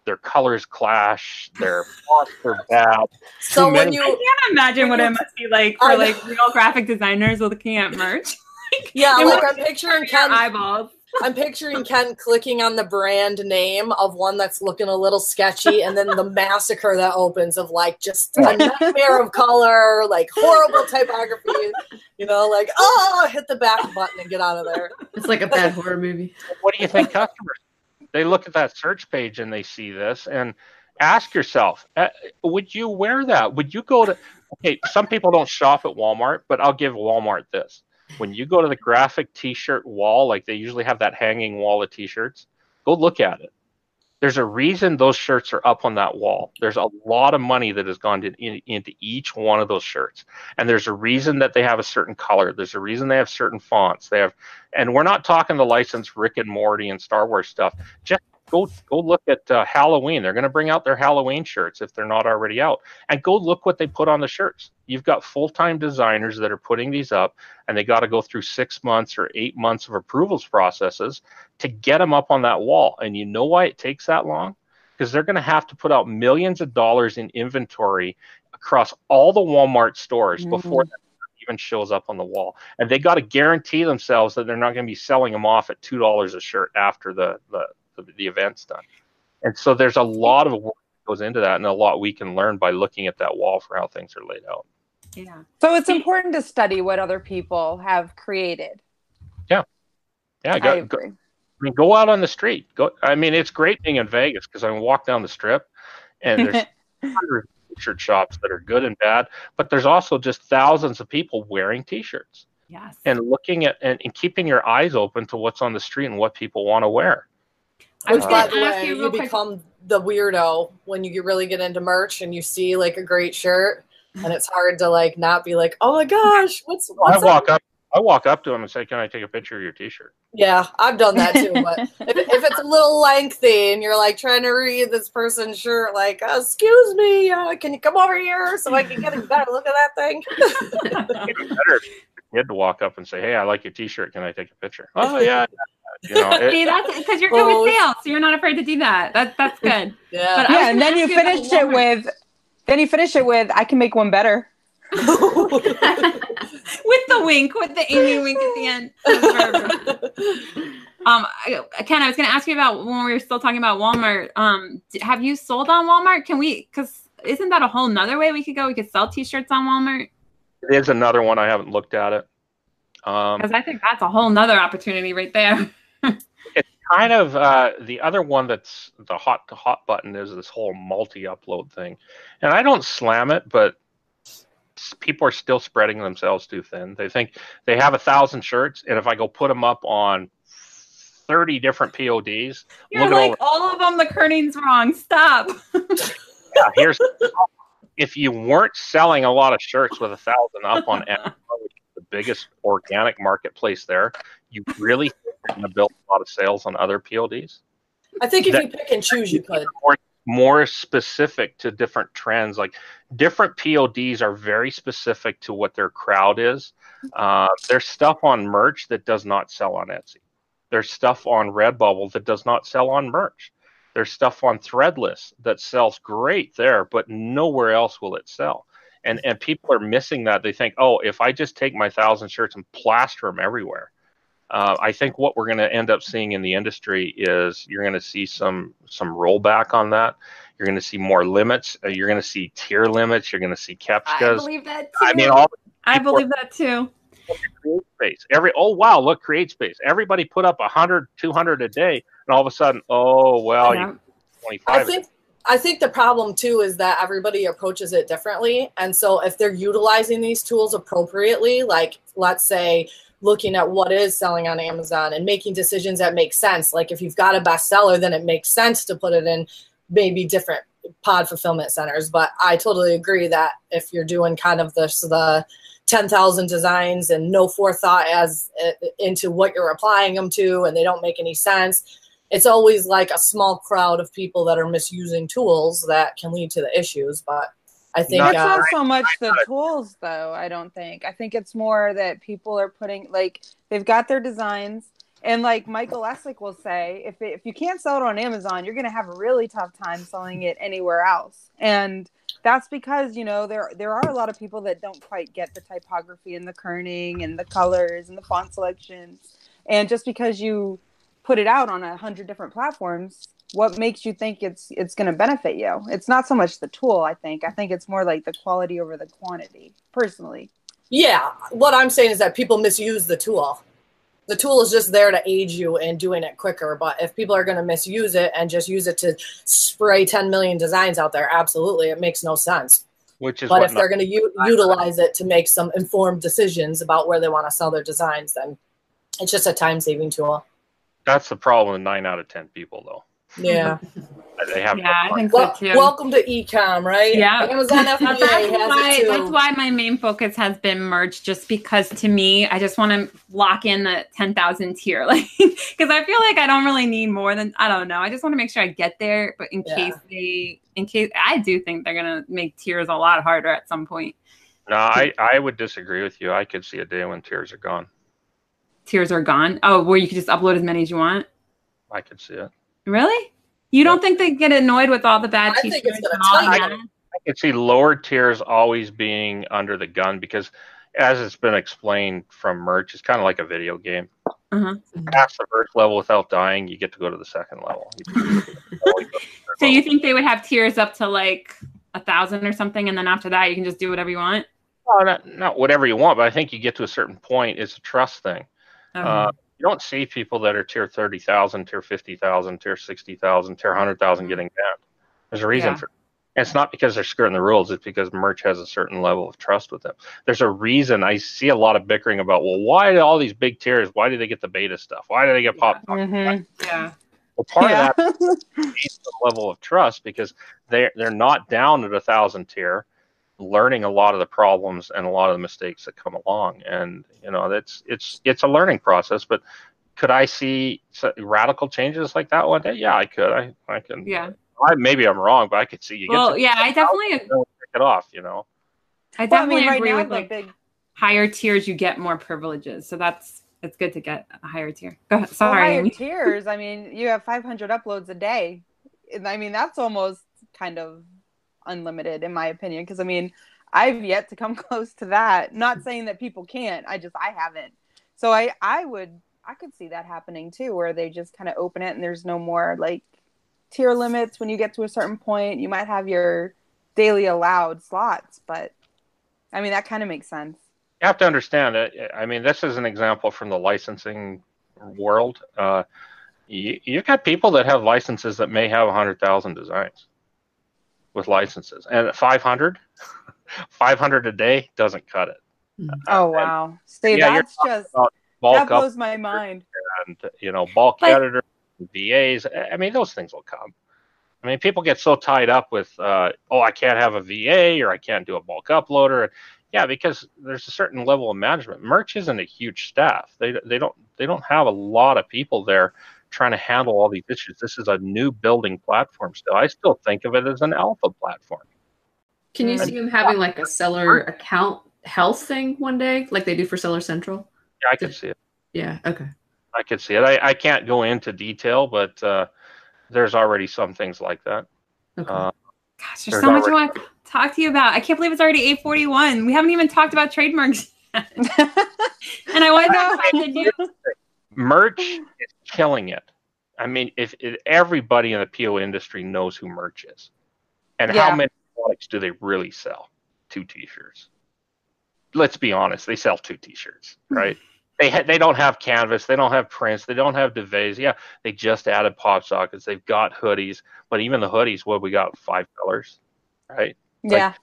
their colors clash, their fonts are bad. so when many- I you can't imagine what it must be like for like real graphic designers looking at merch. yeah, It like was I'm picturing Your Ken eyeballs. I'm picturing Ken clicking on the brand name of one that's looking a little sketchy, and then the massacre that opens of like just a nightmare of color, like horrible typography. You know, like oh, hit the back button and get out of there. It's like a bad horror movie. what do you think customers they look at that search page and they see this and ask yourself uh, would you wear that would you go to okay some people don't shop at walmart but i'll give walmart this when you go to the graphic t-shirt wall like they usually have that hanging wall of t-shirts go look at it. There's a reason those shirts are up on that wall. There's a lot of money that has gone to, in, into each one of those shirts. And there's a reason that they have a certain color. There's a reason they have certain fonts. They have and we're not talking the licensed Rick and Morty and Star Wars stuff. Just go go look at uh, Halloween. They're going to bring out their Halloween shirts if they're not already out, and go look what they put on the shirts. You've got full time designers that are putting these up, and they got to go through six months or eight months of approvals processes to get them up on that wall. And you know why it takes that long? Because they're going to have to put out millions of dollars in inventory across all the Walmart stores before that even shows up on the wall and they got to guarantee themselves that they're not going to be selling them off at two dollars a shirt after the, the the the event's done. And so there's a lot of work that goes into that, and a lot we can learn by looking at that wall for how things are laid out. Yeah. So it's important to study what other people have created. Yeah, Yeah, I go, go. I mean, go out on the street. Go. I mean, it's great being in Vegas because I can walk down the strip, and there's hundreds of t-shirt shops that are good and bad, but there's also just thousands of people wearing t-shirts. Yes. and looking at and, and keeping your eyes open to what's on the street and what people want to wear. I was By going the to ask way, you you real quick. become the weirdo when you really get into merch and you see like a great shirt, and it's hard to like not be like, oh my gosh, what's I walk up, I walk up to them and say, "Can I take a picture of your T-shirt?" Yeah, I've done that too. But if, if it's a little lengthy and you're like trying to read this person's shirt, like, "Uh, excuse me, uh, can you come over here so I can get a better look at that thing? It'd be better if you had to walk up and say, "Hey, I like your T-shirt. Can I take a picture?" Oh yeah, you know. it- See, that's because you're good with sales, so you're not afraid to do that. That that's good. Yeah. But Yeah, and then you ask finish it Walmart. with, then you finish it with, I can make one better. with the wink, with the Amy wink at the end. um, I- Ken, I was going to ask you about when we were still talking about Walmart. Um, have you sold on Walmart? Can we? Because isn't that a whole nother way we could go? We could sell T-shirts on Walmart. It is another one. I haven't looked at it. Um, Because I think that's a whole nother opportunity right there. It's kind of uh, the other one that's the hot the hot button is this whole multi-upload thing, and I don't slam it, but people are still spreading themselves too thin. They think they have a thousand shirts, and if I go put them up on thirty different PODs, You're all like all of them. The kerning's wrong. Stop. yeah, here's if you weren't selling a lot of shirts with a thousand up on Amazon, which is the biggest organic marketplace there, you really you're going to build a lot of sales on other PODs. I think if you pick and choose, you could. more, more specific to different trends. Like different PODs are very specific to what their crowd is. Uh, there's stuff on merch that does not sell on Etsy. There's stuff on Redbubble that does not sell on merch. There's stuff on Threadless that sells great there, but nowhere else will it sell. And and people are missing that. They think, oh, if I just take my thousand shirts and plaster them everywhere, uh, I think what we're going to end up seeing in the industry is you're going to see some some rollback on that. You're going to see more limits. Uh, you're going to see tier limits. You're going to see I captchas. believe that too. I mean, all I people- believe that too. Create space. Every oh wow, look, CreateSpace. Everybody put up 100, 200 a day, and all of a sudden, oh well, Yeah. you 25. I a day. think I think the problem too is that everybody approaches it differently. And so if they're utilizing these tools appropriately, like let's say looking at what is selling on Amazon and making decisions that make sense. Like if you've got a bestseller, then it makes sense to put it in maybe different pod fulfillment centers. But I totally agree that if you're doing kind of this the 10,000 designs and no forethought as uh, into what you're applying them to and they don't make any sense it's always like a small crowd of people that are misusing tools that can lead to the issues. But I think Not- it's uh, not so much the tools though i don't think i think it's more that people are putting like they've got their designs and like michael Essek will say if, it, if you can't sell it on amazon you're going to have a really tough time selling it anywhere else. And that's because you know there there are a lot of people that don't quite get the typography and the kerning and the colors and the font selections. And just because you put it out on a hundred different platforms what makes you think it's it's going to benefit you? It's not so much the tool i think. I think it's more like the quality over the quantity personally. Yeah, what I'm saying is that people misuse the tool. The tool is just there to aid you in doing it quicker. But if people are going to misuse it and just use it to spray 10 million designs out there, absolutely, it makes no sense. which is But if they're going to u- utilize it to make some informed decisions about where they want to sell their designs, then it's just a time saving tool. that's the problem with nine out of ten people though. Yeah. They have Yeah, I think so too. welcome to ecom, right? Yeah. Amazon That's FBA has why, that's why my main focus has been merch, just because to me, I just want to lock in the 10,000 tier. Like, because I feel like I don't really need more than, I don't know. I just want to make sure I get there. But in Yeah. case they, in case, I do think they're going to make tiers a lot harder at some point. No, I, I would disagree with you. I could see a day when tiers are gone. Tiers are gone. Oh, where you can just upload as many as you want. I could see it. Really? You don't think they get annoyed with all the bad I think it's gonna and all tighten. that? I can see lower tiers always being under the gun because, as it's been explained from merch, it's kind of like a video game. Uh-huh. Pass the first level without dying, you get to go to the second level. So you think they would have tiers up to like a thousand or something, and then after that you can just do whatever you want? Well, not, not whatever you want, but I think you get to a certain point. It's a trust thing. Okay. Uh, you don't see people that are tier 30,000, tier 50,000, tier 60,000, tier 100,000 getting banned. There's a reason Yeah. for and it's not because they're skirting the rules, it's because merch has a certain level of trust with them. There's a reason I see a lot of bickering about, well, why do all these big tiers, why do they get the beta stuff? Why do they get pop? Mhm. yeah. Well, part Yeah. of that needs some level of trust because they're they're not down at a thousand tier, learning a lot of the problems and a lot of the mistakes that come along, and you know that's it's it's a learning process. But could I see radical changes like that one day? Yeah, I could. I I can. Yeah. I, maybe I'm wrong, but I could see you Well, get yeah, I definitely, really pick it off. You know. I Well, I definitely mean, right agree now with like big higher tiers, you get more privileges. So that's it's good to get a higher tier. Go ahead. well, Sorry. higher tiers. I mean, you have 500 uploads a day. I mean, that's almost kind of unlimited in my opinion. Because I mean, I've yet to come close to that. Not saying that people can't. I just I haven't. So I I would I could see that happening too, where they just kind of open it and there's no more like tier limits. When you get to a certain point, you might have your daily allowed slots, but I mean that kind of makes sense. You have to understand that. I mean, this is an example from the licensing world. Uh, you, you've got people that have licenses that may have 100,000 designs with licenses, and 500, 500 a day doesn't cut it. Oh wow! See, yeah, that's just about that blows my mind. and you know bulk But- editors, VAs. I mean, those things will come. I mean, people get so tied up with, uh, oh, I can't have a VA or I can't do a bulk uploader. Yeah, because there's a certain level of management. Merch isn't a huge staff. They they don't they don't have a lot of people there trying to handle all these issues. This is a new building platform still. I still think of it as an alpha platform. Can you see them having like a seller account health thing one day, like they do for Seller Central? Yeah, I could see it. Yeah. Okay. I could see it. I, I can't go into detail, but uh, there's already some things like that. Okay. Uh, Gosh, there's There's so much I want to talk to you about. I can't believe it's already 841. We haven't even talked about trademarks yet. and I want to talk about the new merch is killing it. I mean, if, if everybody in the PO industry knows who merch is, and Yeah. how many products do they really sell? Two T-shirts. Let's be honest, they sell two T-shirts, hmm. right? they ha- they don't have canvas, they don't have prints, they don't have duvets. Yeah, they just added pop sockets. They've got hoodies, but even the hoodies, what we got five colors, right? yeah,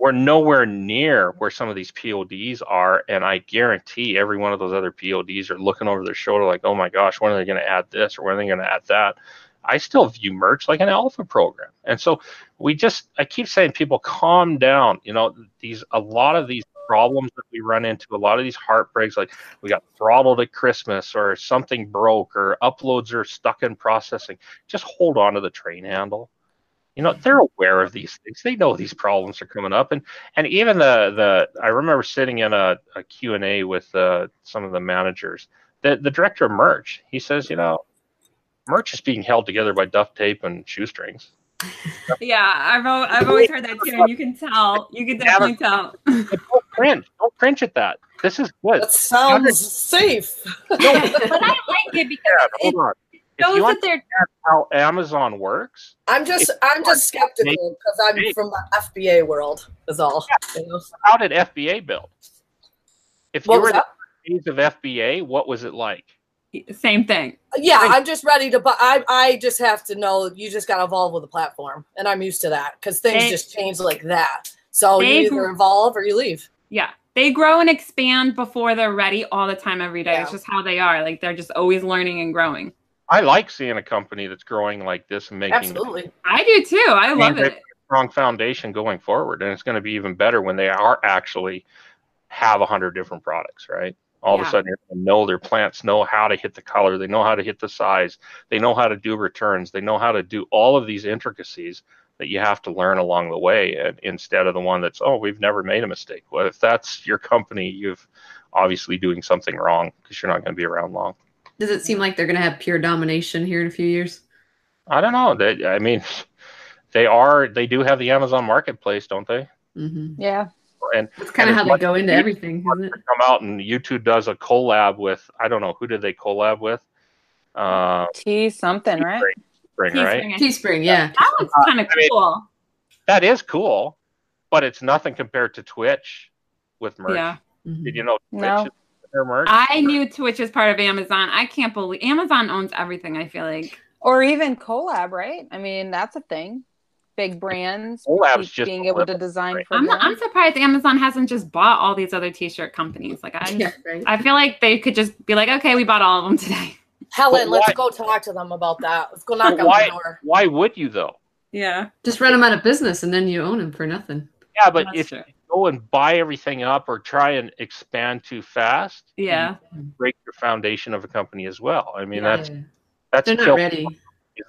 we're nowhere near where some of these PODs are, and I guarantee every one of those other PODs are looking over their shoulder like, "Oh my gosh, when are they going to add this or when are they going to add that?" I still view merch like an alpha program, and so we just I keep saying, people calm down. You know, these a lot of these problems that we run into, a lot of these heartbreaks, like we got throttled at Christmas or something broke or uploads are stuck in processing. Just hold on to the train handle you know they're aware of these things. They know these problems are coming up. And and even the the i remember sitting in a, a q&a with uh, some of the managers. The, the director of merch he says you know merch is being held together by duct tape and shoestrings. Yeah, I've al- I've always heard that too, and you can tell. You can definitely tell. But don't cringe. Don't cringe at that. This is good. That sounds safe. but I like it because Yeah, it hold on. if shows you that want they're how amazon works I'm just I'm just skeptical because I'm from the FBA world. Is all. You know? how did fba build if What you was were the that? days of fba what was it like same thing. Yeah, I'm just ready to. But I I just have to know you just got to evolve with the platform, and I'm used to that because things They- just change like that. So you gr- either evolve or you leave. Yeah. They grow and expand before they're ready all the time, every day. It's just how they are. Like they're just always learning and growing. I like seeing a company that's growing like this and making Absolutely. I do too. I love it. strong foundation going forward and it's going to be even better when they are actually have a hundred different products right all of a sudden you're going to know their plants know how to hit the color they know how to hit the size they know how to do returns they know how to do all of these intricacies that you have to learn along the way and instead of the one that's oh we've never made a mistake well if that's your company you've obviously doing something wrong because you're not going to be around long Does it seem like they're going to have pure domination here in a few years? i don't know they, i mean they are they do have the amazon marketplace don't they hmm yeah. and That's kind of how they go into as everything, isn't it? come out and YouTube does a collab with I don't know who did they collab with? Uh, T something, right? Spring, right? Teespring. Teespring, yeah. That looks kind of I mean- cool. That is cool, but it's nothing compared to Twitch with merch. Yeah. Mhm. Did you know Twitch No. is their merch? I knew Twitch is part of Amazon. I can't believe Amazon owns everything, I feel like. Or even collab, right? I mean, that's a thing. Big brands Collab's just being able to design right? for I'm not, I'm surprised Amazon hasn't just bought all these other t-shirt companies. Like I Yeah, right. I feel like they could just be like, okay, we bought all of them today. Helen, But let's go talk to them about that. Let's go knock But on why- the door. Why would you though? Yeah. Just run them out of business and then you own them for nothing. Yeah, but That's if true. You go and buy everything up or try and expand too fast, Yeah. you break your foundation of a company as well. I mean, Yeah. that's that's They're not ready.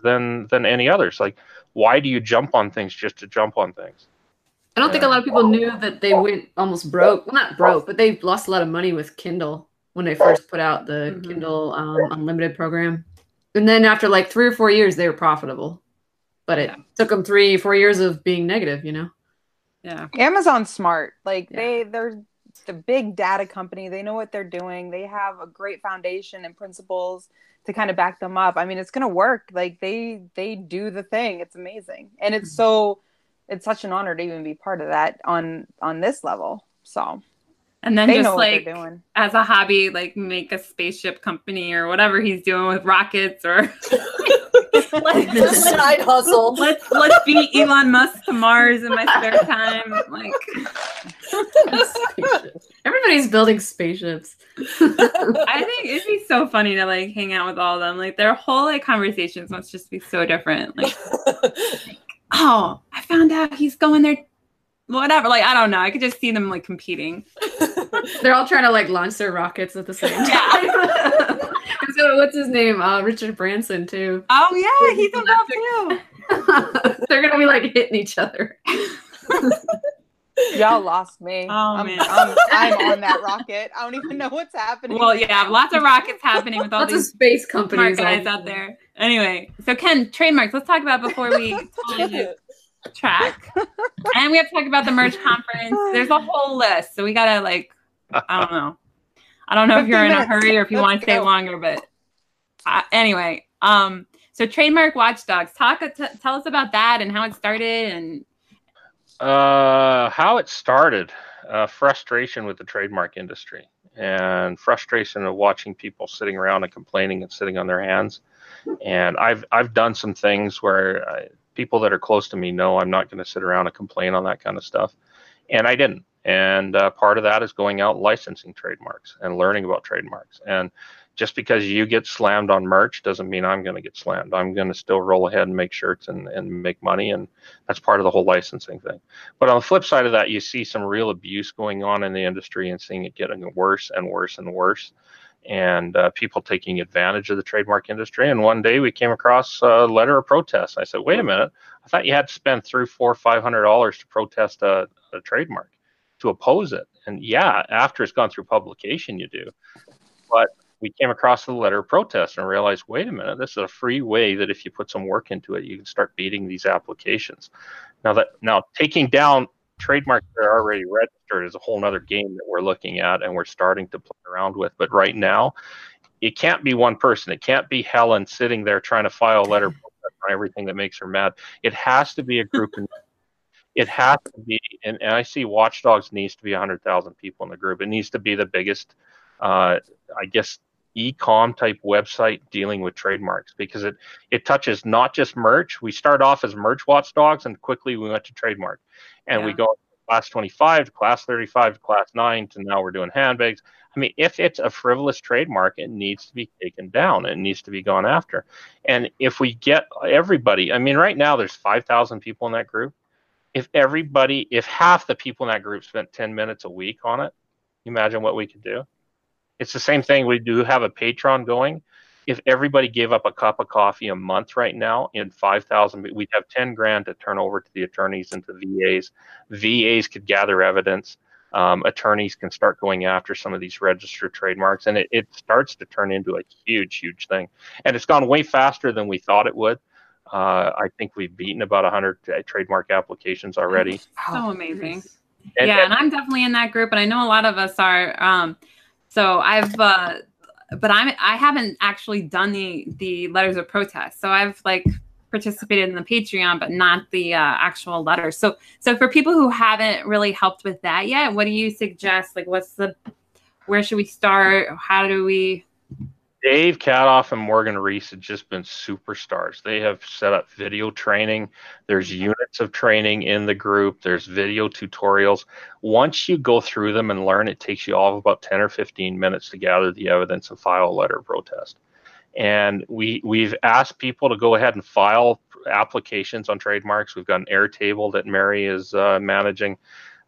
than than any others. Like, why do you jump on things just to jump on things? I don't think a lot of people knew that they went almost broke. Well, not broke, but they lost a lot of money with Kindle when they first put out the Mhm. Kindle um, Unlimited program. And then after like three or four years, they were profitable. But it Yeah. took them three, four years of being negative, you know? Yeah. Amazon's smart. Like Yeah. they they're the big data company. They know what they're doing. They have a great foundation and principles to kind of back them up. I mean, it's going to work. Like they they do the thing. It's amazing. And it's mm-hmm. so it's such an honor to even be part of that on on this level. So, And then they just know like doing. as a hobby, like make a spaceship company or whatever he's doing with rockets or let's, The side hustle. let's let's beat Elon Musk to Mars in my spare time. Like Everybody's building spaceships. I think it'd be so funny to like hang out with all of them. Like their whole like conversations must just be so different. Like, oh, I found out he's going there. Whatever. Like I don't know. I could just see them like competing. They're all trying to like launch their rockets at the same time. So what's his name? Uh, Richard Branson too. Oh yeah, he's involved too. They're gonna be like hitting each other. Y'all lost me. Oh, I'm, man. I'm, I'm on that rocket. I don't even know what's happening. Well, yeah, lots of rockets happening with all Lots of these space companies guys out there. Anyway, so Ken, trademarks. Let's talk about before we track. And we have to talk about the merch conference. There's a whole list, so we gotta like, I don't know. I don't know if you're in a hurry or if you Let's want to stay go. longer, but uh, anyway, um, so trademark watchdogs. Talk, t- tell us about that and how it started, and Uh, how it started, uh, frustration with the trademark industry and frustration of watching people sitting around and complaining and sitting on their hands. And I've I've done some things where uh, people that are close to me know I'm not going to sit around and complain on that kind of stuff, and I didn't. And uh, part of that is going out licensing trademarks and learning about trademarks. And just because you get slammed on merch doesn't mean I'm going to get slammed. I'm going to still roll ahead and make shirts and, and make money. And that's part of the whole licensing thing. But on the flip side of that, you see some real abuse going on in the industry and seeing it getting worse and worse and worse. And uh, people taking advantage of the trademark industry. And one day we came across a letter of protest. I said, wait a minute. I thought you had to spend three, four, five hundred dollars to protest a, a trademark to oppose it. And yeah, after it's gone through publication, you do. But we came across the letter of protest and realized, wait a minute, this is a free way that if you put some work into it, you can start beating these applications. Now that now taking down trademarks that are already registered is a whole nother game that we're looking at and we're starting to play around with. But right now, it can't be one person. It can't be Helen sitting there trying to file a letter on everything that makes her mad. It has to be a group. It has to be, and, and I see Watchdogs needs to be 100,000 people in the group. It needs to be the biggest, uh, I guess, e-com type website dealing with trademarks because it it touches not just merch. We start off as merch watchdogs and quickly we went to trademark. And we go from class 25 to class 35 to class 9 to now we're doing handbags. I mean, if it's a frivolous trademark, it needs to be taken down. It needs to be gone after. And if we get everybody, I mean, right now there's 5,000 people in that group. If everybody, if half the people in that group spent 10 minutes a week on it, imagine what we could do. It's the same thing. We do have a Patreon going. If everybody gave up a cup of coffee a month right now in 5,000, we'd have 10 grand to turn over to the attorneys and to VAs. VAs could gather evidence. Um, attorneys can start going after some of these registered trademarks, and it, it starts to turn into a huge, huge thing. And it's gone way faster than we thought it would. Uh, I think we've beaten about 100 trademark applications already. so amazing. And- yeah, and I'm definitely in that group, and I know a lot of us are. Um, so I've, uh, but I'm I haven't actually done the the letters of protest. So I've like participated in the Patreon, but not the uh, actual letters. So so for people who haven't really helped with that yet, what do you suggest? Like, what's the where should we start? How do we? Dave Kadoff and Morgan Reese have just been superstars. They have set up video training. There's units of training in the group. There's video tutorials. Once you go through them and learn, it takes you all of about 10 or 15 minutes to gather the evidence and file a letter of protest. And we we've asked people to go ahead and file applications on trademarks. We've got an Airtable that Mary is uh, managing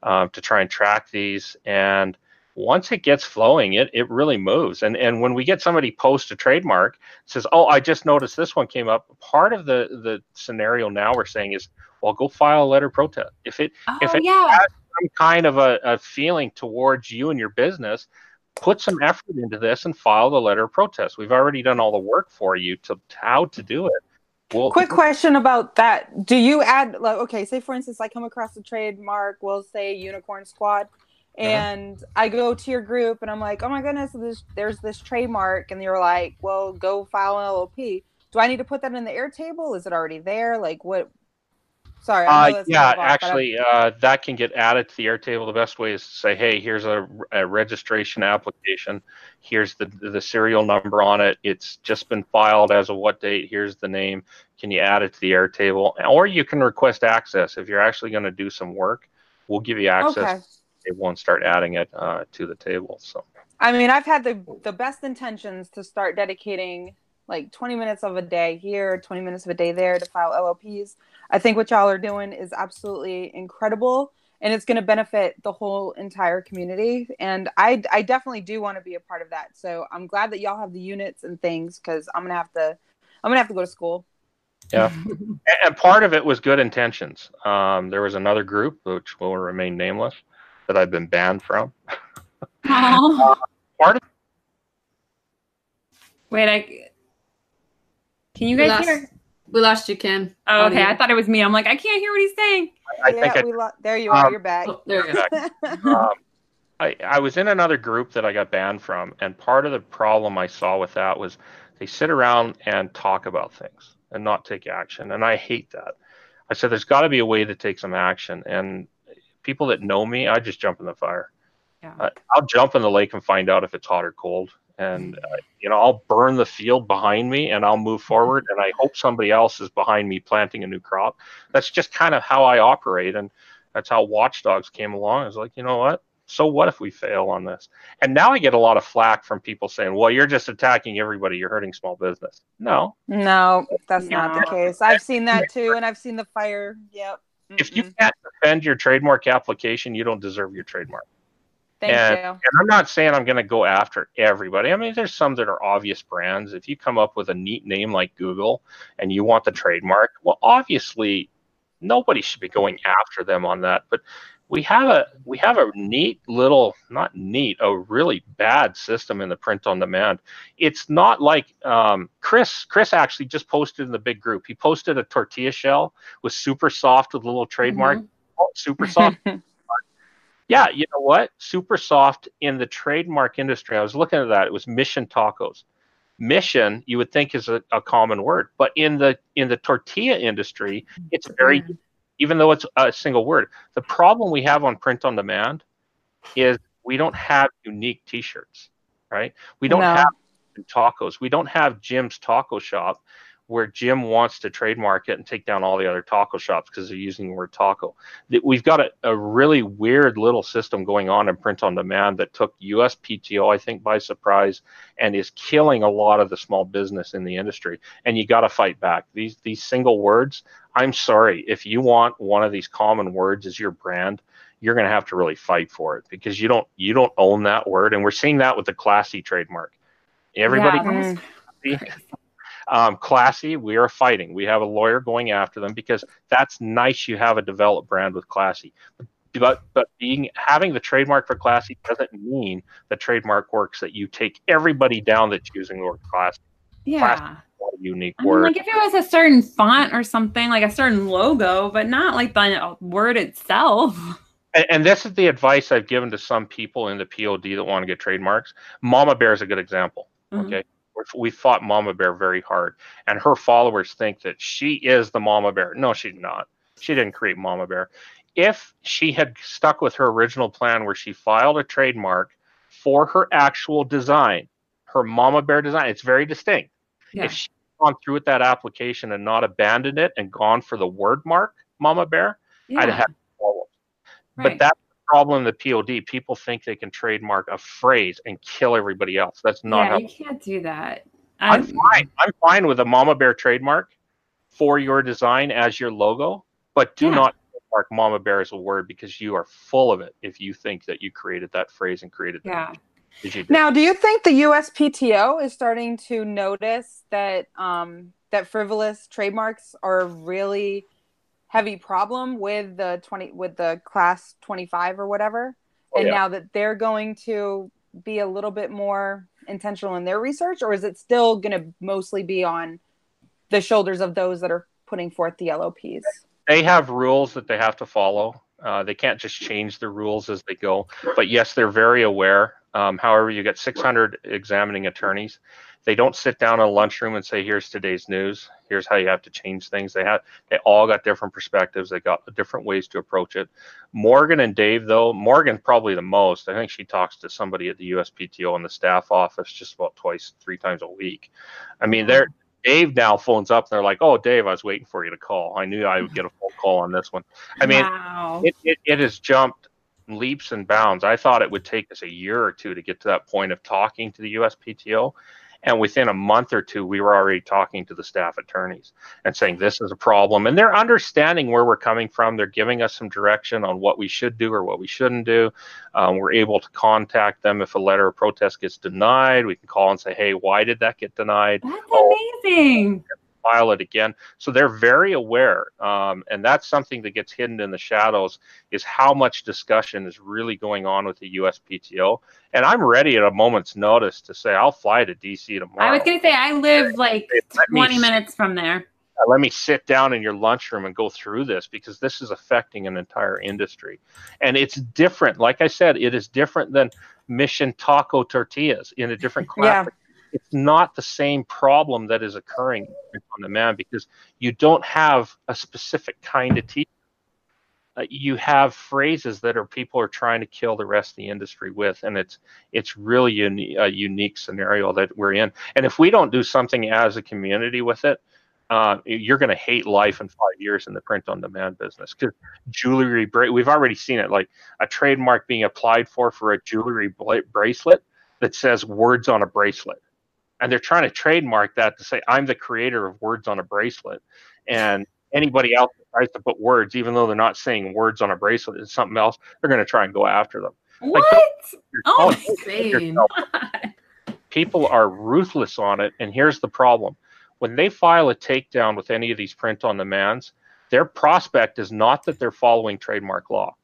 uh, to try and track these. And once it gets flowing, it it really moves. And and when we get somebody post a trademark says, "Oh, I just noticed this one came up." Part of the the scenario now we're saying is, "Well, go file a letter of protest." If it Oh If it yeah, some kind of a, a feeling towards you and your business, put some effort into this and file the letter of protest. We've already done all the work for you to how to do it. Well, Quick question about that. Do you add like okay, say for instance I come across a trademark, we'll say Unicorn Squad, and I go to your group and I'm like, oh my goodness, this, there's this trademark, and you're like, well, go file an LLP. Do I need to put that in the Airtable? Is it already there? Like what? Sorry, I Uh, yeah, kind of I'm- actually, uh, that can get added to the Airtable. The best way is to say, "Hey, here's a, a registration application. Here's the the serial number on it. It's just been filed as of what date. Here's the name. Can you add it to the Airtable? Or you can request access if you're actually going to do some work. We'll give you access. Okay. They won't start adding it uh, to the table. So I mean, I've had the the best intentions to start dedicating like 20 minutes of a day here, 20 minutes of a day there to file LLPs. I think what y'all are doing is absolutely incredible and it's going to benefit the whole entire community and I I definitely do want to be a part of that. So, I'm glad that y'all have the units and things cuz I'm going to have to I'm going to have to go to school. yeah, and, part of it was good intentions. Um, there was another group which will remain nameless that I've been banned from. Oh. part of Wait, I can you We guys lost, hear? we lost you, Ken. Oh, okay. Audio. I thought it was me. I'm like, I can't hear what he's saying. I yeah, think I we lo- there you are. um, You're back. Oh, there we go. um, I, I was in another group that I got banned from, and part of the problem I saw with that was they sit around and talk about things and not take action, and I hate that. I said there's got to be a way to take some action, and people that know me, I just jump in the fire. Yeah. Uh, I'll jump in the lake and find out if it's hot or cold, and uh, you know I'll burn the field behind me, and I'll move forward, and I hope somebody else is behind me planting a new crop. That's just kind of how I operate, and that's how Watchdogs came along. I was like, you know what? So what if we fail on this? And now I get a lot of flack from people saying, well, you're just attacking everybody. You're hurting small business. No. no, that's not the case. I've seen that too and I've seen the fire. Yep. If you can't defend your trademark application, you don't deserve your trademark. Thank and- you. And I'm not saying I'm going to go after everybody. I mean, there's some that are obvious brands. If you come up with a neat name like Google and you want the trademark, well, obviously nobody should be going after them on that. But we have a we have a neat little not neat a really bad system in the print on demand. It's not like um, Chris. Chris actually just posted in the big group. He posted a tortilla shell with super soft with a little trademark. Oh, super soft yeah, you know what? Super soft in the trademark industry. I was looking at that. It was mission tacos. Mission, you would think is a, a common word, but in the in the tortilla industry, it's very even though it's a single word. The problem we have on print on demand is we don't have unique t-shirts, right? We don't No. have tacos. We don't have Jim's taco shop where Jim wants to trademark it and take down all the other taco shops because they're using the word taco. We've got a, a really weird little system going on in print on demand that took USPTO, I think, by surprise and is killing a lot of the small business in the industry. And you got to fight back. These these single words. I'm sorry if you want one of these common words as your brand, you're going to have to really fight for it because you don't you don't own that word. And we're seeing that with the classy trademark. Everybody Yeah, mm. that was- um, classy we are fighting we have a lawyer going after them because that's nice you have a developed brand with classy but but being having the trademark for classy doesn't mean the trademark works that you take everybody down that's using the word classy yeah. A unique I mean, word like if it was a certain font or something, like a certain logo, but not like the word itself. and, and this is the advice i've given to some people in the pod that want to get trademarks mama bear is a good example Mhm. okay we fought mama bear very hard and her followers think that she is the mama bear no she's not she didn't create mama bear if she had stuck with her original plan where she filed a trademark for her actual design her mama bear design it's very distinct Yeah. if she gone through with that application and not abandoned it and gone for the word mark mama bear i'd Yeah. have problems but Right. that's the problem in the POD. People think they can trademark a phrase and kill everybody else. That's not yeah, how you can't do that. I'm I- fine. I'm fine with a Mama Bear trademark for your design as your logo, but do Yeah. not trademark Mama Bear as a word because you are full of it if you think that you created that phrase and created that. Yeah. Because. Now, do you think the USPTO is starting to notice that um, that frivolous trademarks are really heavy problem with the twenty with the class twenty five or whatever? Oh, and yeah. now that they're going to be a little bit more intentional in their research, or is it still going to mostly be on the shoulders of those that are putting forth the LOPs. They have rules that they have to follow. Uh, they can't just change the rules as they go. But yes, they're very aware. Um, however, you get 600 examining attorneys. They don't sit down in a lunchroom and say, "Here's today's news. Here's how you have to change things." They have they all got different perspectives. They got different ways to approach it. Morgan and Dave, though, Morgan probably the most. I think she talks to somebody at the USPTO in the staff office just about twice, three times a week. I mean, they're Dave now phones up. And they're like, "Oh, Dave, I was waiting for you to call. I knew I would get a phone call on this one." I mean, wow. it, it, it has jumped leaps and bounds. I thought it would take us a year or two to get to that point of talking to the USPTO. And within a month or two, we were already talking to the staff attorneys and saying this is a problem. And they're understanding where we're coming from. They're giving us some direction on what we should do or what we shouldn't do. Um, we're able to contact them if a letter of protest gets denied. We can call and say, hey, why did that get denied? That's amazing. File it again. So they're very aware, um, and that's something that gets hidden in the shadows. Is how much discussion is really going on with the USPTO, and I'm ready at a moment's notice to say I'll fly to DC tomorrow. I was going to say, I live like Let me 20 s- minutes from there. let me sit down in your lunchroom and go through this because this is affecting an entire industry. And it's different. Like I said, it is different than Mission Taco Tortillas in a different class. It's not the same problem that is occurring on demand because you don't have a specific kind of tee. Uh, you have phrases that are people are trying to kill the rest of the industry with, and it's it's really uni- a unique scenario that we're in. And if we don't do something as a community with it, uh, you're going to hate life in five years in the print on demand business because jewelry bra- we've already seen it like a trademark being applied for for a jewelry bla- bracelet that says words on a bracelet and they're trying to trademark that to say i'm the creator of words on a bracelet. And anybody else that tries to put words even though they're not saying words on a bracelet it's something else they're going to try and go after them. What? Oh, you're Oh, Insane. people are ruthless on it and here's the problem. When they file a takedown with any of these print on demands their prospect is not that they're following trademark law.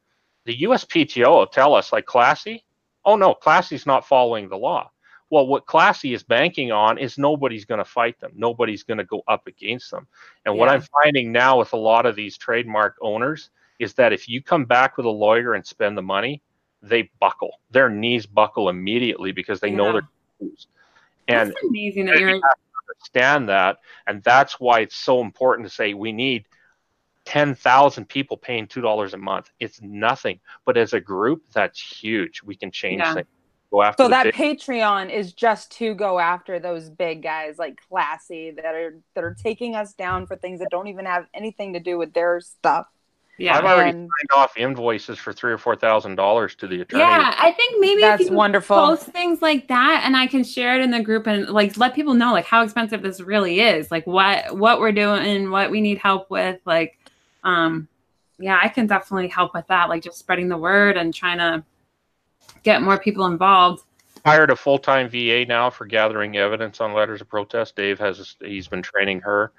The uspto will tell us like classy oh no classy's not following the law well what classy is banking on is nobody's going to fight them. Nobody's going to go up against them. And what i'm finding now with a lot of these trademark owners is that if you come back with a lawyer and spend the money they buckle. Their knees buckle immediately because they know Yeah. they're gonna and That's amazing that you're. have to understand that and that's why it's so important to say we need 10,000 people paying $2 a month. It's nothing. But as a group that's huge. We can change Yeah. things go after So the that big- Patreon is just to go after those big guys like Classy that are that are taking us down for things that don't even have anything to do with their stuff. Yeah. I've already And- signed off invoices for three or four thousand dollars to the attorney. Yeah, I think maybe That's if you wonderful. post things like that, and I can share it in the group and like let people know like how expensive this really is, like what what we're doing, what we need help with. Like, um, yeah, I can definitely help with that, like just spreading the word and trying to get more people involved. hired a full-time VA now for gathering evidence on letters of protest. Dave has he's been training her,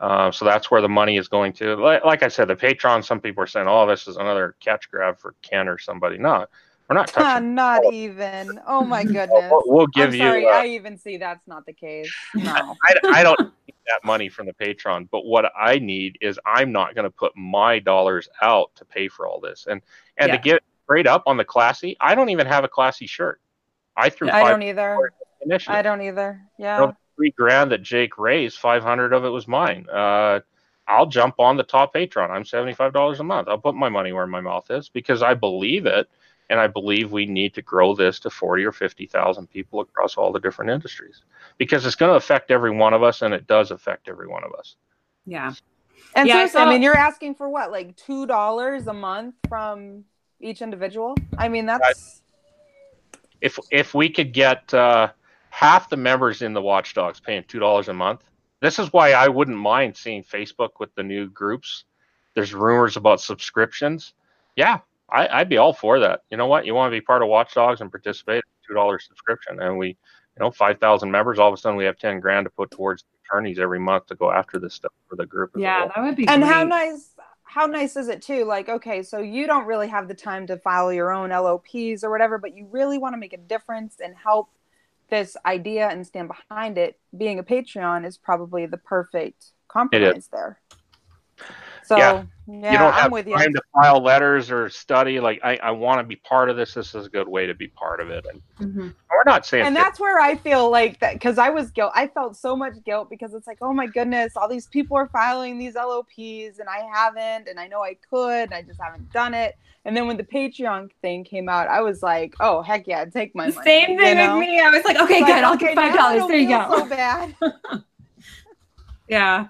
uh, so that's where the money is going to. Like, like I said, the Patreon. Some people are saying, "Oh, this is another catch grab for Ken or somebody." No, we're not touching. not even. Oh my goodness. We'll, we'll give I'm you. sorry, uh, I even see that's not the case. No. I, I don't need that money from the Patreon, but what I need is I'm not going to put my dollars out to pay for all this. And and Yeah. to get straight up on the classy, I don't even have a classy shirt. I threw I don't either. initially. I don't either. Yeah. Well, three grand that Jake raised, five hundred of it was mine. Uh, I'll jump on the top patron. I'm seventy five dollars a month. I'll put my money where my mouth is because I believe it, and I believe we need to grow this to forty or fifty thousand people across all the different industries because it's going to affect every one of us, and it does affect every one of us. Yeah, And Yeah, I seriously, I mean, you're asking for what, like two dollars a month from each individual? I mean, that's If if we could get uh, half the members in the Watchdogs paying two dollars a month, this is why I wouldn't mind seeing Facebook with the new groups. There's rumors about subscriptions. Yeah, I, I'd be all for that. You know what? You want to be part of Watchdogs and participate? Two dollars subscription, and we, you know, five thousand members. All of a sudden, we have ten grand to put towards attorneys every month to go after this stuff for the group. as yeah, whole. that would be. and great. how nice how nice is it too? Like okay so you don't really have the time to file your own lops or whatever but you really want to make a difference and help this idea and stand behind it, being a Patreon is probably the perfect compromise there. So Yeah. yeah, you don't I'm have with you. time to file letters or study. Like I, I want to be part of this. This is a good way to be part of it. And Mhm. we're not saying and that's where I feel like that because I was guilt. I felt so much guilt because it's like, oh my goodness, all these people are filing these LOPs and I haven't, and I know I could, and I just haven't done it. And then when the Patreon thing came out, I was like, oh heck yeah, take my money. Same you thing know? with me. I was like, okay, It's good. like, I'll okay, give five dollars. There you go. So bad. Yeah.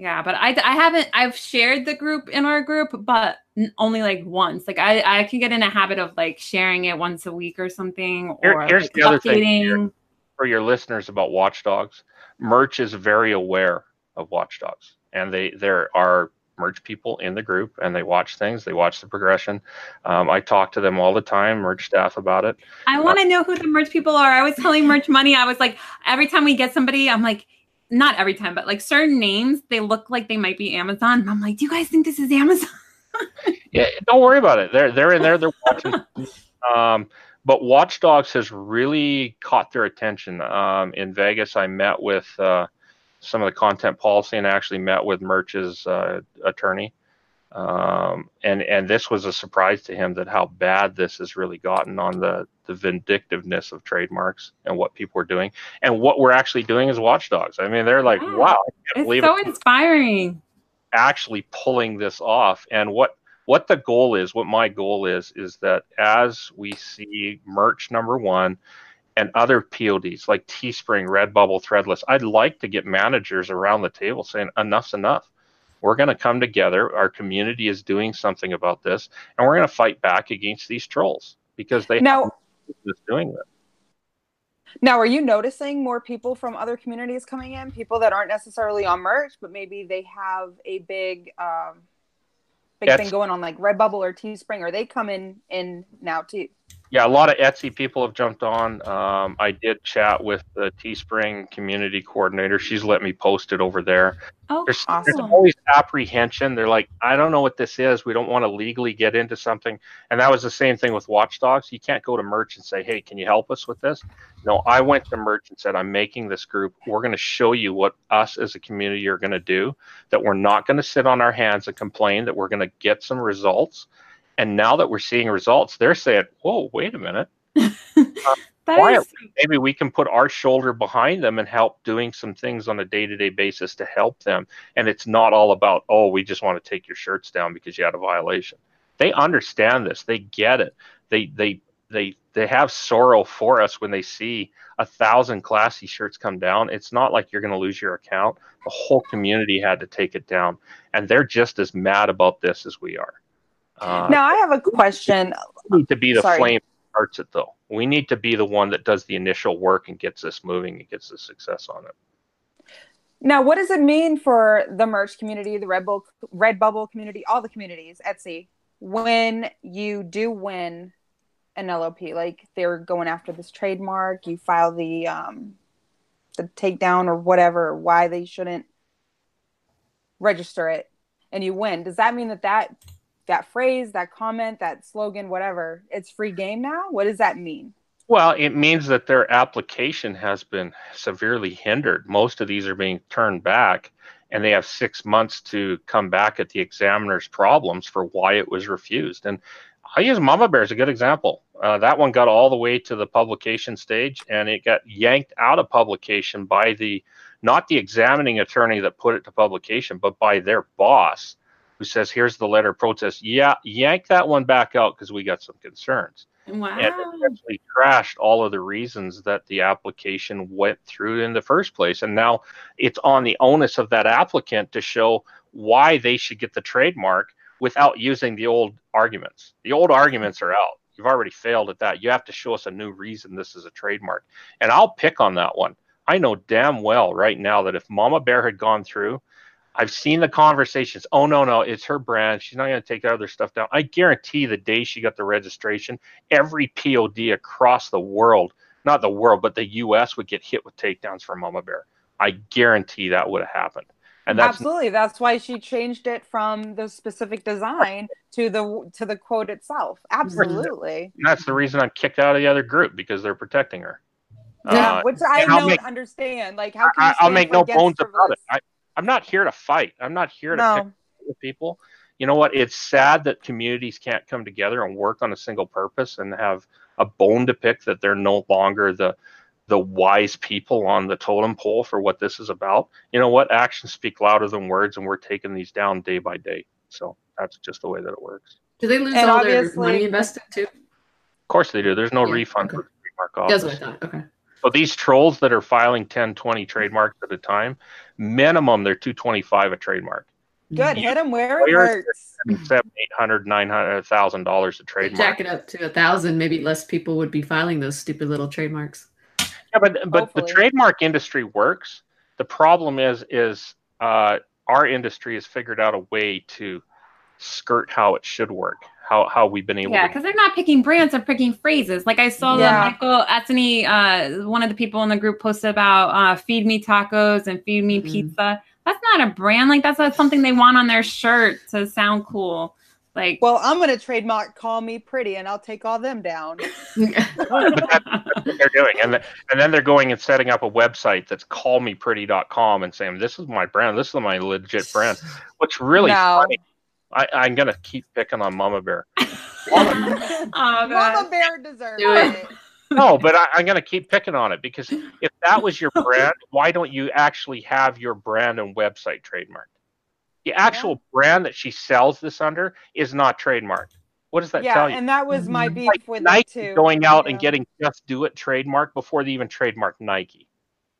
Yeah, but I, I haven't I've shared the group in our group, but only like once. Like I I can get in a habit of like sharing it once a week or something, Here- or here's like, the other thing updating. for your listeners about Watchdogs. Merch is very aware of Watchdogs, and they there are merch people in the group, and they watch things. They watch the progression. Um, I talk to them all the time, merch staff about it. I want to know who the merch people are. I was telling Merch Money, I was like, every time we get somebody, I'm like, not every time, but like certain names, they look like they might be Amazon. And I'm like, do you guys think this is Amazon? Yeah, don't worry about it. They're they're in there. They're watching. um, but Watchdogs has really caught their attention. Um, in Vegas, I met with uh, some of the content policy and actually met with Merch's uh, attorney. Um, and and this was a surprise to him that how bad this has really gotten on the the vindictiveness of trademarks and what people are doing and what we're actually doing as watchdogs. I mean, they're like, wow, I can't It's believe so it inspiring. actually pulling this off and what what the goal is what my goal is is that as we see merch number one and other pods like teespring redbubble threadless i'd like to get managers around the table saying enough's enough we're going to come together our community is doing something about this and we're going to fight back against these trolls because they Now- doing this Now, are you noticing more people from other communities coming in? People that aren't necessarily on merch, but maybe they have a big, um, big That's- thing going on, like Redbubble or Teespring. Are they coming in now too? Yeah, a lot of Etsy people have jumped on. Um, I did chat with the Teespring community coordinator. She's let me post it over there. Oh, There's, Awesome. there's always apprehension. They're like, I don't know what this is. We don't want to legally get into something. And that was the same thing with Watchdogs. You can't go to Merch and say, Hey, can you help us with this? No, I went to Merch and said, I'm making this group. We're going to show you what us as a community are going to do. That we're not going to sit on our hands and complain. That we're going to get some results. And now that we're seeing results, they're saying, Whoa, wait a minute. why is maybe we can put our shoulder behind them and help doing some things on a day-to-day basis to help them. And it's not all about oh we just want to take your shirts down because you had a violation. They understand this. They get it. They they they they have sorrow for us when they see a thousand classy shirts come down. It's not like you're going to lose your account. The whole community had to take it down. And they're just as mad about this as we are uh, now, I have a question. we need to be the Sorry. flame that starts it though. We need to be the one that does the initial work and gets this moving and gets the success on it. Now, what does it mean for the merch community, the Redbubble, Redbubble community, all the communities, Etsy, when you do win an LOP? Like they're going after this trademark, you file the um, the takedown or whatever, why they shouldn't register it, and you win. Does that mean that that that phrase, that comment, that slogan, whatever, it's free game now? What does that mean? Well, it means that their application has been severely hindered. Most of these are being turned back, and they have six months to come back at the examiner's problems for why it was refused. And I use Mama Bear as a good example. Uh, that one got all the way to the publication stage, and it got yanked out of publication by the not the examining attorney that put it to publication, but by their boss, who says, "Here's the letter of protest. Yeah, yank that one back out because we got some concerns." wow. and it actually trashed all of the reasons that the application went through in the first place. And now it's on the onus of that applicant to show why they should get the trademark without using the old arguments. The old arguments are out. You've already failed at that. You have to show us a new reason this is a trademark. And I'll pick on that one. I know damn well right now that if Mama Bear had gone through, I've seen the conversations. Oh no, no, it's her brand. She's not going to take that other stuff down. I guarantee the day she got the registration, every POD across the world, not the world, but the US would get hit with takedowns for Mama Bear. I guarantee that would have happened. And that's Absolutely. That's why she changed it from the specific design to the to the quote itself. Absolutely. that's the reason I'm kicked out of the other group because they're protecting her. Yeah, Uh, which I don't make- understand. Like, how can you I, I'll make no bones about it. I, I'm not here to fight. I'm not here to pick No, with people. You know what? It's sad that communities can't come together and work on a single purpose and have a bone to pick that they're no longer the the wise people on the totem pole for what this is about. You know what? Actions speak louder than words, and we're taking these down day by day. So that's just the way that it works. Do they lose And all their money invested too? Of course they do. There's no Yeah, refund okay. for the trademark That's what I thought. Okay. So these trolls that are filing 10, 20 trademarks at a time, minimum they're 225 a trademark. good. You- Hit them where it Lawyers- hurts. Seven, eight hundred, nine hundred thousand dollars a trademark. Jack it up to a thousand, maybe less people would be filing those stupid little trademarks. Yeah, but but the trademark industry works. The problem is is uh, our industry has figured out a way to skirt how it should work. How how we've been able to Yeah, to. because they're not picking brands; they're picking phrases. Like I saw Yeah. that Michael Atseny, uh, one of the people in the group, posted about uh, "feed me tacos" and "feed me Mhm. pizza." That's not a brand. Like that's not something they want on their shirt to sound cool. Like, Well, I'm gonna trademark "Call Me Pretty" and I'll take all them down. But that, that's what they're doing, and the, and then they're going and setting up a website that's callmepretty.com and saying this is my brand, this is my legit brand. What's really No. funny, I, I'm gonna keep picking on Mama Bear. oh Mama Bear deserves it. it. No, but I, I'm going to keep picking on it because if that was your brand, why don't you actually have your brand and website trademarked? The actual brand that she sells this under is not trademarked. What does that yeah, tell you? Yeah, and that was my beef Like with it Nike too. going out and getting Just Do It trademark before they even trademark Nike.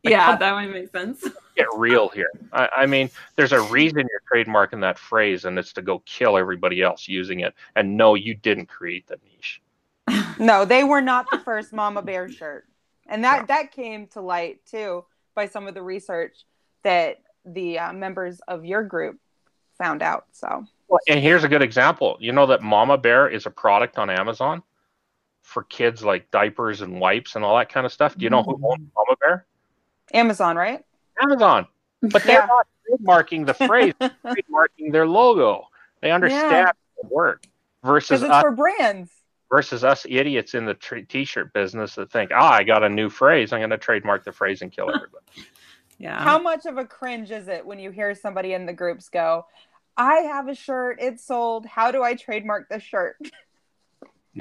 Yeah, that might make sense. Get real here. I, I mean, there's a reason you're trademarking that phrase, and it's to go kill everybody else using it. And no, you didn't create the niche. No, they were not the first Mama Bear shirt, and that that came to light too by some of the research that the uh, members of your group found out. So Well, and here's a good example. You know that Mama Bear is a product on Amazon for kids like diapers and wipes and all that kind of stuff. Do you know who owns Mama Bear? Amazon, right? Amazon. But they're Yeah. not trademarking the phrase, they're trademarking their logo. They understand Yeah. the work Because versus it's us, for brands. versus us idiots in the t- t-shirt business that think, "Ah, I got a new phrase. I'm going to trademark the phrase and kill everybody." Yeah. How much of a cringe is it when you hear somebody in the groups go, "I have a shirt. It's sold. How do I trademark this shirt?"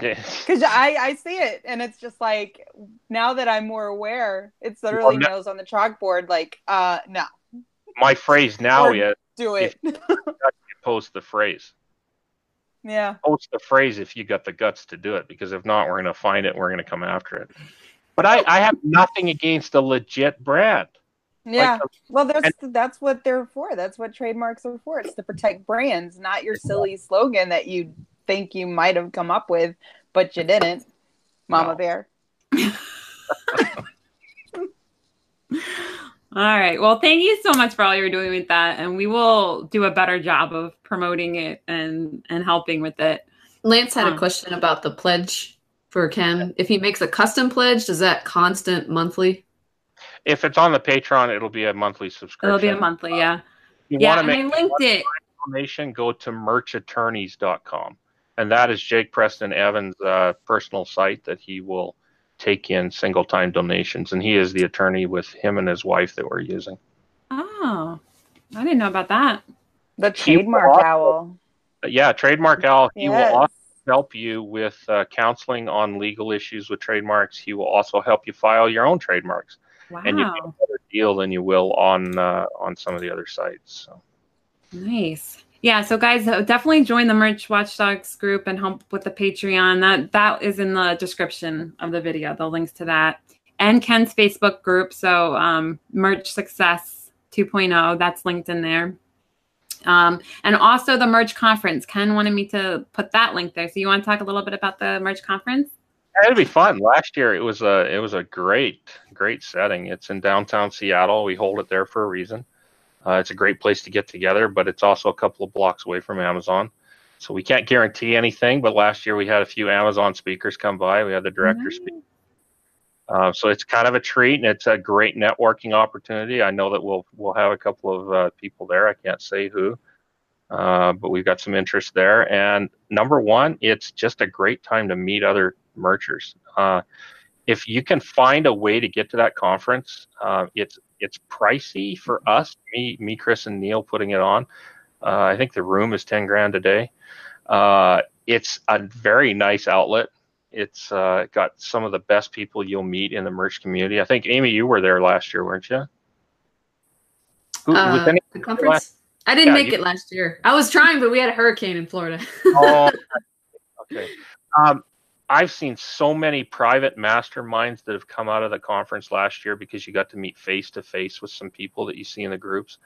Yeah. Because I I see it, and it's just like now that I'm more aware, it's literally no- nails on the chalkboard. Like, uh, no, My phrase now Or- is do it. post the phrase. yeah. post the phrase if you got the guts to do it because if not we're going to find it and we're going to come after it but I, I have nothing against a legit brand Yeah. Like, well, that's that's what they're for. That's what trademarks are for. It's to protect brands, not your silly slogan that you think you might have come up with, but you didn't. Mama No. Bear. All right. Well, thank you so much for all you're doing with that, and we will do a better job of promoting it and and helping with it. Lance had a um, question about the pledge for Ken. If he makes a custom pledge, does that constant monthly? if it's on the patreon it'll be a monthly subscription It'll be a monthly, uh, yeah, If you yeah. want to And I make linked it. a donation go to merchattorneys.com and that is jake preston evans uh, personal site that he will take in single time donations and he is the attorney with him and his wife that we're using Oh, I didn't know about that. The trademark bought- owl. Yeah trademark owl. he will also help you with uh, counseling on legal issues with trademarks. He will also help you file your own trademarks, Wow, and you get a better deal than you will on uh, on some of the other sites. So nice. Yeah, so guys, uh, definitely join the Merch Watchdogs group and help with the Patreon. That that is in the description of the video. The links to that and Ken's Facebook group. So um, Merch Success 2.0, that's linked in there. Um, and also the Merch Conference. Ken wanted me to put that link there. So you want to talk a little bit about the Merch Conference? It'd be fun. Last year it was a it was a great great setting. It's in downtown Seattle. We hold it there for a reason. Uh, it's a great place to get together, but it's also a couple of blocks away from Amazon. So we can't guarantee anything. But last year we had a few Amazon speakers come by. We had the director speak. Uh, so it's kind of a treat, and it's a great networking opportunity. I know that we'll we'll have a couple of uh, people there. I can't say who, uh, but we've got some interest there. And number one, it's just a great time to meet other merchers. Uh, if you can find a way to get to that conference, uh, it's it's pricey for us, me, me, Chris, and Neil putting it on. Uh, I think the room is ten grand a day. Uh, it's a very nice outlet. It's uh, got some of the best people you'll meet in the merch community. I think Amy, you were there last year, weren't you? Who, uh, the conference. Last, I didn't yeah, make you, it last year. I was trying, but we had a hurricane in Florida. oh, okay. Um, I've seen so many private masterminds that have come out of the conference last year because you got to meet face to face with some people that you see in the groups.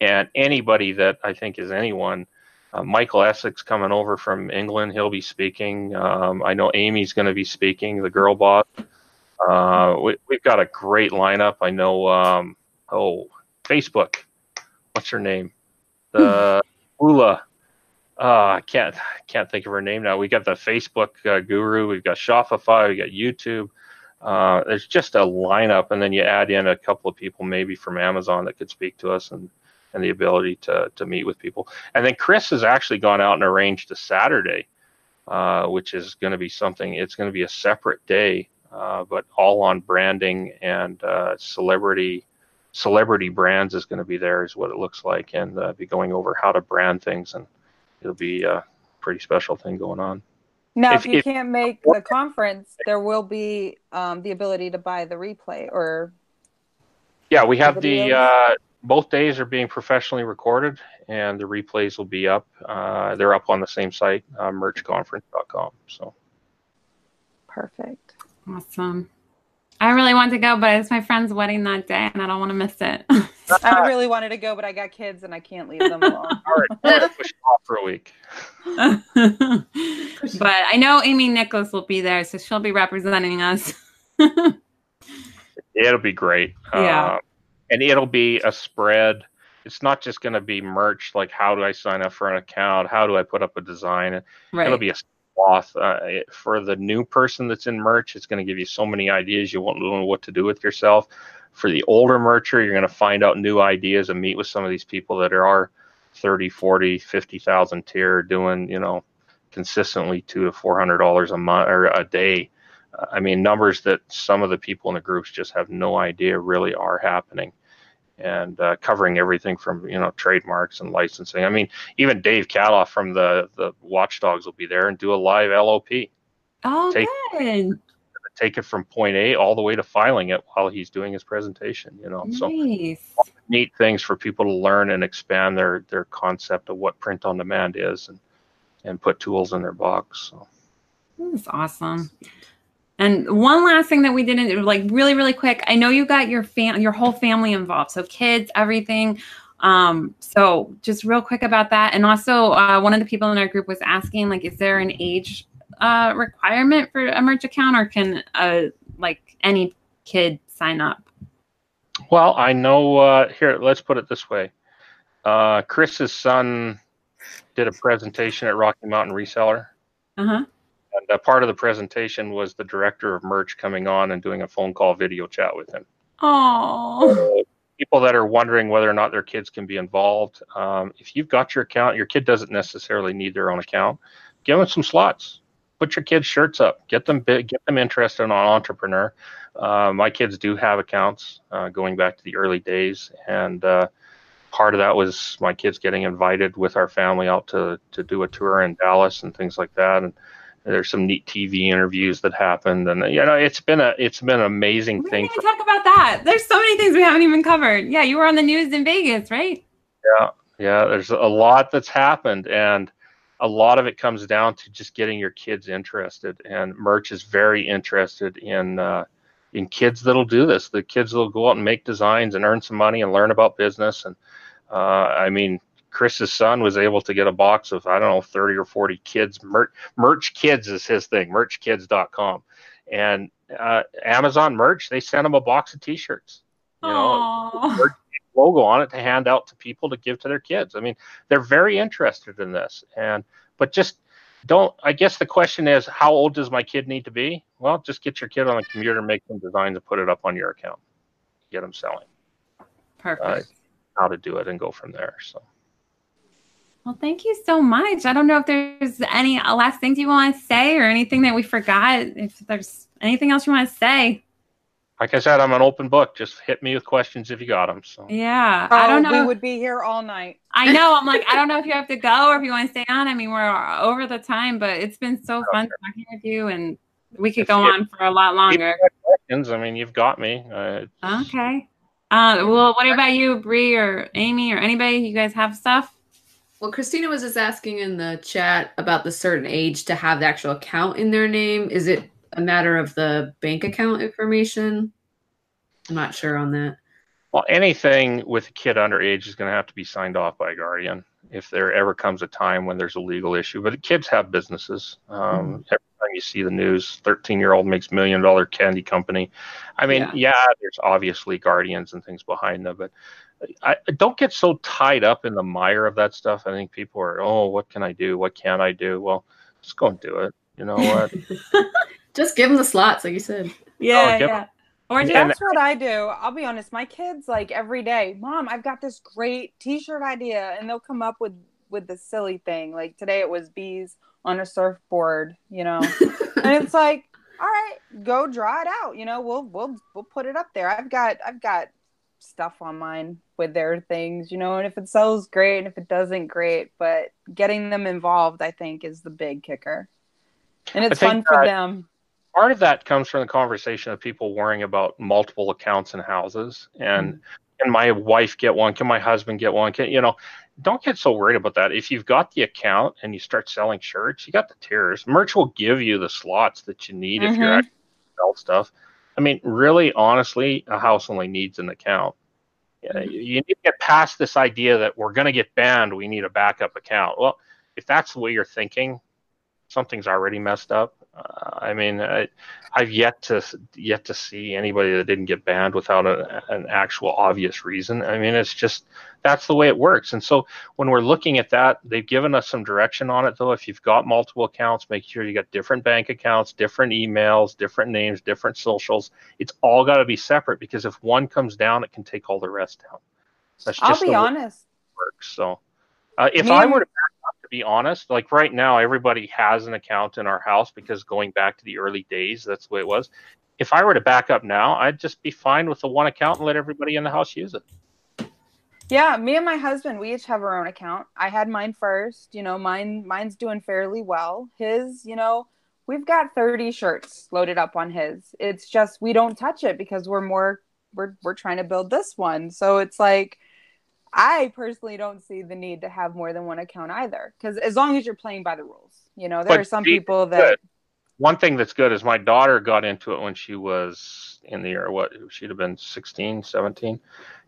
And anybody that I think is anyone, uh, Michael Essek coming over from England, he'll be speaking. Um, I know Amy's going to be speaking, the girl boss. Uh, we, have got a great lineup. I know, um, oh, Facebook. What's her name? The Ula uh, I can't can't think of her name now. We got the Facebook uh, guru, we've got Shopify, we got YouTube. Uh, there's just a lineup, and then you add in a couple of people maybe from Amazon that could speak to us and and the ability to to meet with people. And then Chris has actually gone out and arranged a Saturday, uh, which is going to be something. It's going to be a separate day, uh, but all on branding and uh, celebrity celebrity brands is going to be there, is what it looks like, and uh, be going over how to brand things and it'll be a pretty special thing going on. Now, if, if you if, can't make the conference, there will be um, the ability to buy the replay or. Yeah, we have the uh, both days are being professionally recorded, and the replays will be up. Uh, they're up on the same site, uh, merchconference.com. So. Perfect. Awesome. I really want to go, but it's my friend's wedding that day, and I don't want to miss it. I really wanted to go, but I got kids, and I can't leave them alone. all right, push off for a week. but I know Amy Nicholas will be there, so she'll be representing us. it'll be great. Yeah, uh, and it'll be a spread. It's not just going to be merch. Like, how do I sign up for an account? How do I put up a design? Right. It'll be a cloth. Uh, for the new person that's in merch, it's going to give you so many ideas you won't know what to do with yourself. For the older mercher, you're going to find out new ideas and meet with some of these people that are 30, 40, 50,000 tier doing, you know, consistently two to four hundred dollars a month or a day. I mean, numbers that some of the people in the groups just have no idea really are happening and uh, covering everything from you know trademarks and licensing. I mean, even Dave Caloff from the the Watchdogs will be there and do a live LOP. Oh, take, good. Take it from point A all the way to filing it while he's doing his presentation. You know, nice. so neat things for people to learn and expand their their concept of what print on demand is and and put tools in their box. So. That's awesome. And one last thing that we didn't like really, really quick. I know you got your fam your whole family involved. So kids, everything. Um, so just real quick about that. And also uh, one of the people in our group was asking, like, is there an age uh, requirement for a merch account or can uh, like any kid sign up? Well, I know uh, here, let's put it this way. Uh, Chris's son did a presentation at Rocky Mountain Reseller. Uh-huh. And a part of the presentation was the director of merch coming on and doing a phone call video chat with him. Oh. people that are wondering whether or not their kids can be involved, um, if you've got your account, your kid doesn't necessarily need their own account. Give them some slots. Put your kids' shirts up. Get them big, get them interested on entrepreneur. Uh, my kids do have accounts uh, going back to the early days, and uh, part of that was my kids getting invited with our family out to to do a tour in Dallas and things like that. And there's some neat TV interviews that happened, and you know, it's been a it's been an amazing we thing. For- talk about that. There's so many things we haven't even covered. Yeah, you were on the news in Vegas, right? Yeah, yeah. There's a lot that's happened, and a lot of it comes down to just getting your kids interested. And Merch is very interested in uh, in kids that'll do this. The kids that'll go out and make designs and earn some money and learn about business. And uh, I mean, Chris's son was able to get a box of I don't know 30 or 40 kids. Merch, merch kids is his thing merchkids.com and uh, Amazon merch they sent him a box of t-shirts. You know logo on it to hand out to people to give to their kids. I mean they're very interested in this. And but just don't I guess the question is how old does my kid need to be? Well just get your kid on the computer make some designs and put it up on your account. Get them selling. Perfect. Uh, how to do it and go from there so well, thank you so much. I don't know if there's any last things you want to say or anything that we forgot. If there's anything else you want to say? Like I said, I'm an open book. Just hit me with questions if you got them. So Yeah, Oh, I don't know. We would be here all night. I know. I'm like, I don't know if you have to go or if you want to stay on. I mean, we're over the time, but it's been so fun talking with you, and we could If go on for a lot longer. questions, I mean, you've got me. Uh, Okay. Uh, well, what about you, Bree or Amy or anybody? You guys have stuff? Well, Christina was just asking in the chat about the certain age to have the actual account in their name. Is it a matter of the bank account information? I'm not sure on that. Well, anything with a kid underage is going to have to be signed off by a guardian if there ever comes a time when there's a legal issue. But kids have businesses. Um, Every time you see the news, 13 year old makes million dollar candy company. I mean, Yeah. yeah. there's obviously guardians and things behind them, but I, I don't get so tied up in the mire of that stuff. I think people are, oh, what can I do? What can I do? Well, just go and do it. You know what? Just give them the slots, like you said. Yeah, oh, give- yeah. Or just And- That's what I do. I'll be honest. My kids like every day, Mom, I've got this great T-shirt idea, and they'll come up with with the silly thing. Like today, it was bees on a surfboard. You know, and it's like, all right, go draw it out. You know, we'll we'll we'll put it up there. I've got I've got stuff online with their things. You know, and if it sells, great, and if it doesn't, great. But getting them involved, I think, is the big kicker, and it's fun for them. part of that comes from the conversation of people worrying about multiple accounts and houses and can my wife get one can my husband get one can you know don't get so worried about that if you've got the account and you start selling shirts you got the tiers merch will give you the slots that you need if you're Mhm. actually sell stuff i mean really honestly a house only needs an account. Yeah, mm-hmm. you need to get past this idea that we're going to get banned we need a backup account. Well if that's the way you're thinking something's already messed up I mean, I, I've yet to yet to see anybody that didn't get banned without a, an actual obvious reason. I mean, it's just that's the way it works. And so when we're looking at that, they've given us some direction on it. Though, if you've got multiple accounts, make sure you got different bank accounts, different emails, different names, different socials. It's all got to be separate because if one comes down, it can take all the rest down. That's I'll just be the way honest. it works. So, uh, if Me I were to back to be honest, like right now, everybody has an account in our house because going back to the early days, that's the way it was. If I were to back up now, I'd just be fine with the one account and let everybody in the house use it. Yeah, me and my husband, we each have our own account. I had mine first. You know, mine mine's doing fairly well. His, you know, we've got 30 shirts loaded up on his. It's just we don't touch it because we're more we're we're trying to build this one. So it's like I personally don't see the need to have more than one account either cuz as long as you're playing by the rules. You know, there But are some people that One thing that's good is my daughter got into it when she was in the year, what, she'd have been 16, 17.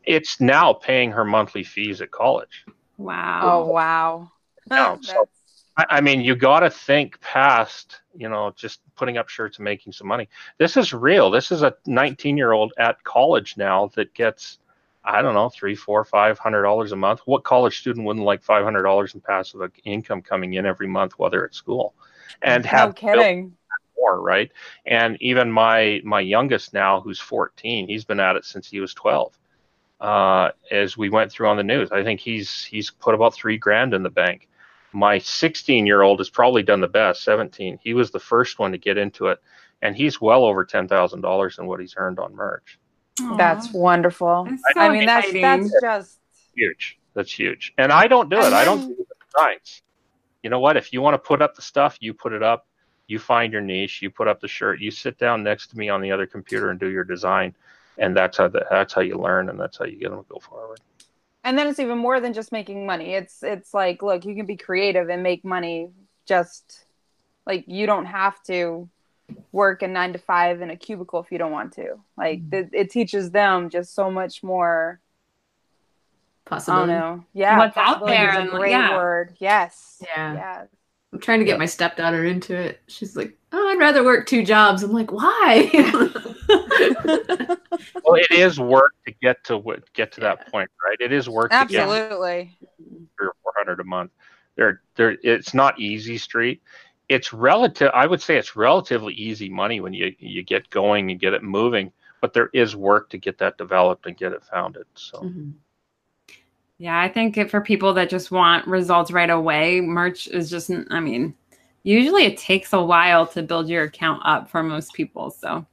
It's now paying her monthly fees at college. wow. oh wow. No, so- I, I mean, you got to think past, you know, just putting up shirts and making some money. This is real. This is a 19 year old at college now that gets, I don't know, three, four, five hundred dollars a month. What college student wouldn't like five hundred dollars in passive income coming in every month while they're at school, and no have kidding. more, right? And even my my youngest now, who's 14, he's been at it since he was 12. Uh, as we went through on the news, I think he's he's put about three grand in the bank. My 16 year old has probably done the best, 17. He was the first one to get into it, and he's well over ten thousand dollars in what he's earned on merch. That's wonderful. That's so I mean, that's exciting. that's just Huge. That's huge. And I don't do it. I don't then- do the designs. You know what? If you want to put up the stuff, you put it up. You find your niche. You put up the shirt. You sit down next to me on the other computer and do your design. And that's how the, that's how you learn, and that's how you get them to go forward. and then it's even more than just making money it's it's like look you can be creative and make money just like you don't have to work a nine to five in a cubicle if you don't want to like mm. th- it teaches them just so much more i don't know yeah What's out possibility there is a great yeah. word yes Yeah. yeah I'm trying to get my stepdaughter into it. She's like, "Oh, I'd rather work two jobs." I'm like, "Why?" Well, it is work to get to what- get to that point, right? It is work to get absolutely three or four hundred a month. There, there. It's not easy street. It's relative. I would say it's relatively easy money when you you get going and get it moving. But there is work to get that developed and get it founded. So. Mhm. Yeah, I think it, for people that just want results right away, merch is just, I mean, usually it takes a while to build your account up for most people. So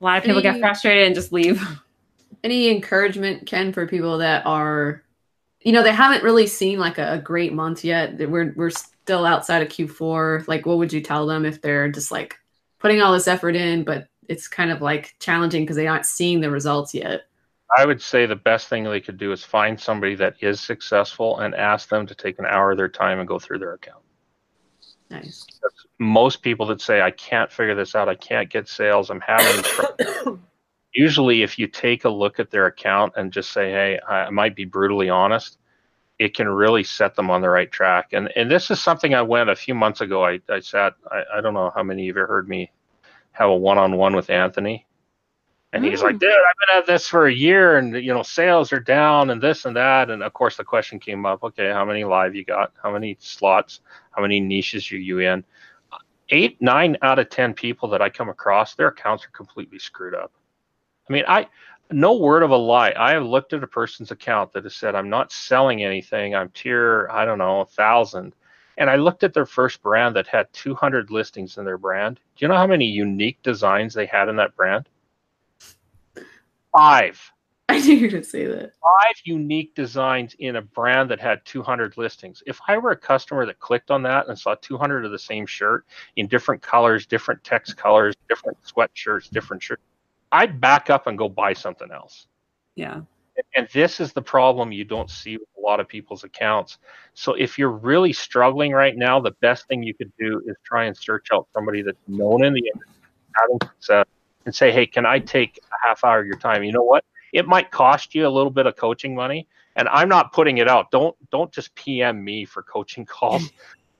a lot of people get frustrated and just leave. Any encouragement, Ken, for people that are, you know, they haven't really seen like a, a great month yet. We're we're still outside of Q4. Like, what would you tell them if they're just like putting all this effort in, but it's kind of like challenging because they aren't seeing the results yet? I would say the best thing they could do is find somebody that is successful and ask them to take an hour of their time and go through their account. Nice. Most people that say, I can't figure this out, I can't get sales, I'm having trouble. Usually, if you take a look at their account and just say, hey, I might be brutally honest, it can really set them on the right track. And and this is something I went a few months ago. I, I sat, I, I don't know how many of you heard me have a one on one with Anthony. And he's like, mm. dude, I've been at this for a year and you know, sales are down and this and that. And of course the question came up, okay, how many live you got? How many slots? How many niches are you in? Eight, nine out of ten people that I come across, their accounts are completely screwed up. I mean, I no word of a lie. I have looked at a person's account that has said, I'm not selling anything. I'm tier, I don't know, a thousand. And I looked at their first brand that had 200 listings in their brand. Do you know how many unique designs they had in that brand? Five. I knew you were gonna say that. Five unique designs in a brand that had 200 listings. If I were a customer that clicked on that and saw 200 of the same shirt in different colors, different text colors, different sweatshirts, different shirts, I'd back up and go buy something else. Yeah. And this is the problem you don't see with a lot of people's accounts. So if you're really struggling right now, the best thing you could do is try and search out somebody that's known in the industry, having success, and say, hey, can I take a half hour of your time? You know what? It might cost you a little bit of coaching money. And I'm not putting it out. Don't don't just PM me for coaching calls.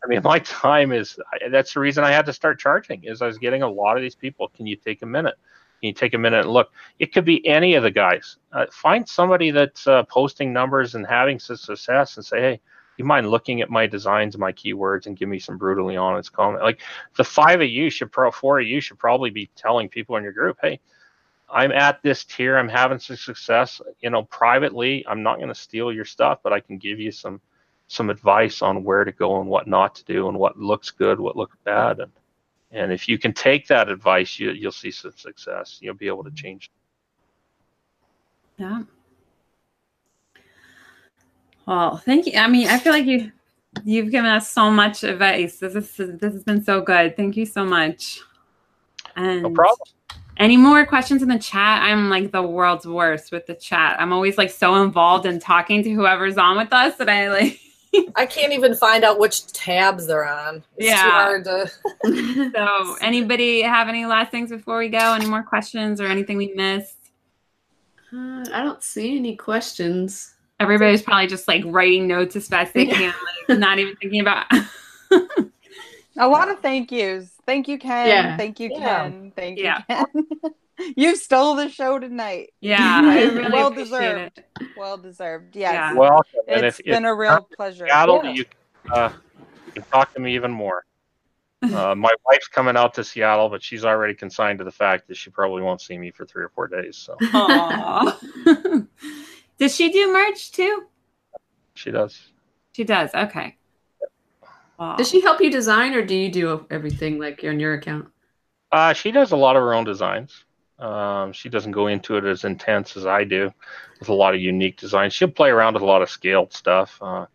I mean, my time is that's the reason I had to start charging is I was getting a lot of these people. Can you take a minute? You take a minute and look? It could be any of the guys. Uh, find somebody that's uh, posting numbers and having some success and say, hey, you mind looking at my designs, my keywords, and give me some brutally honest comment? Like the five of you should, pro four of you should probably be telling people in your group, hey, I'm at this tier. I'm having some success. You know, privately, I'm not going to steal your stuff, but I can give you some some advice on where to go and what not to do and what looks good, what looks bad, and and if you can take that advice, you you'll see some success. You'll be able to change. Yeah. Well, thank you. I mean, I feel like you you've given us so much advice. This is this has been so good. Thank you so much. And No problem. Any more questions in the chat? I'm like the world's worst with the chat. I'm always like so involved in talking to whoever's on with us that I like. I can't even find out which tabs they're on. It's Yeah. too hard to. So, anybody have any last things before we go? Any more questions or anything we missed? Uh, I don't see any questions. Everybody's probably just like writing notes as fast as they can, like not even thinking about. A lot of thank yous. Thank you, Ken. Yeah. Thank you, Yeah. Ken. Thank Yeah. you, Ken. you stole the show tonight. yeah, I really Well deserved. it. Well deserved. Yes. Yeah. Welcome. and It's if, been if a real pleasure. Seattle, Yeah. you, uh, you can talk to me even more. Uh, my wife's coming out to Seattle, but she's already consigned to the fact that she probably won't see me for three or four days. So Aw. Does she do merch too? she does. She does. Okay. Aw. Does she help you design, or do you do everything like on your account? Uh, she does a lot of her own designs. Um, she doesn't go into it as intense as I do with a lot of unique designs. She'll play around with a lot of scaled stuff. Uh,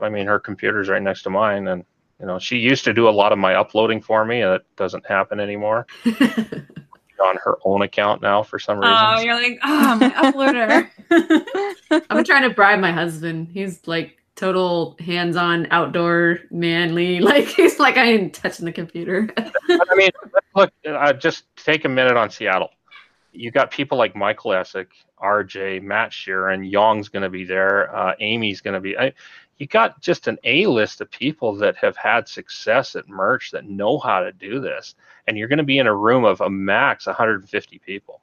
I mean, her computer's right next to mine, and you know, she used to do a lot of my uploading for me. and That doesn't happen anymore on her own account now for some reason. Oh, you're like, oh, my uploader. I'm trying to bribe my husband. He's like total hands-on, outdoor, manly. Like he's like I ain't touching the computer. I mean, look, uh, just take a minute on Seattle. You got people like Michael Essek, RJ, Matt Sheeran, Young's going to be there, uh, Amy's going to be. I, you got just an A list of people that have had success at merch that know how to do this, and you're going to be in a room of a max 150 people.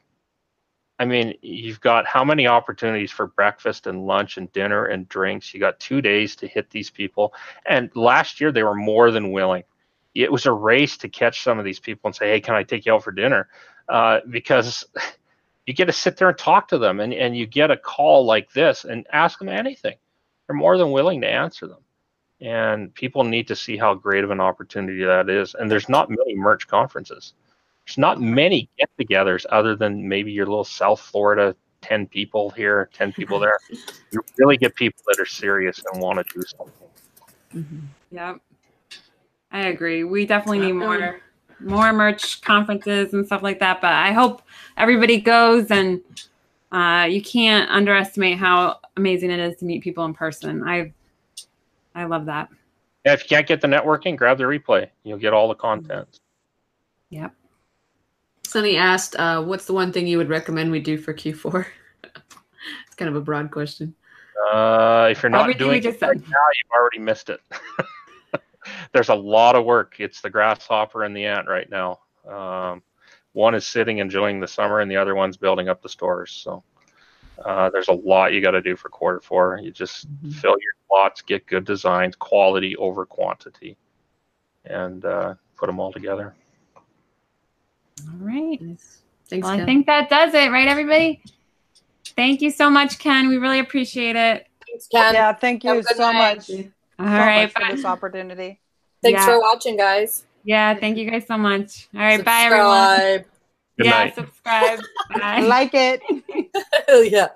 I mean, you've got how many opportunities for breakfast and lunch and dinner and drinks? You got two days to hit these people, and last year they were more than willing it was a race to catch some of these people and say, "Hey, can I take you out for dinner?" Uh, because you get to sit there and talk to them, and and you get a call like this and ask them anything. They're more than willing to answer them. and people need to see how great of an opportunity that is. And there's not many merch conferences. There's not many get-togethers other than maybe your little South Florida 10 people here, 10 people there. you really get people that are serious and want to do something. Mm-hmm. Yep. I agree. We definitely need more more merch conferences and stuff like that. But I hope everybody goes and uh, you can't underestimate how amazing it is to meet people in person. I I love that. Yeah, if you can't get the networking, grab the replay. You'll get all the content. Yep. Sunny asked, uh, "What's the one thing you would recommend we do for Q4?" it's kind of a broad question. Uh, if you're not Everything doing it right now, you've already missed it. There's a lot of work. It's the grasshopper and the ant right now. Um, one is sitting enjoying the summer, and the other one's building up the stores. So uh, there's a lot you got to do for quarter four. You just mm-hmm. fill your slots, get good designs, quality over quantity, and uh, put them all together. All right. Thanks. Well, Ken. I think that does it, right, everybody? Thank you so much, Ken. We really appreciate it. Thanks, Ken. Yeah, thank you so night. much. All so right, much for this opportunity. Thanks yeah. for watching, guys. Yeah, thank you guys so much. All right, subscribe. bye everyone. Good yeah, night. subscribe. like it. Hell yeah.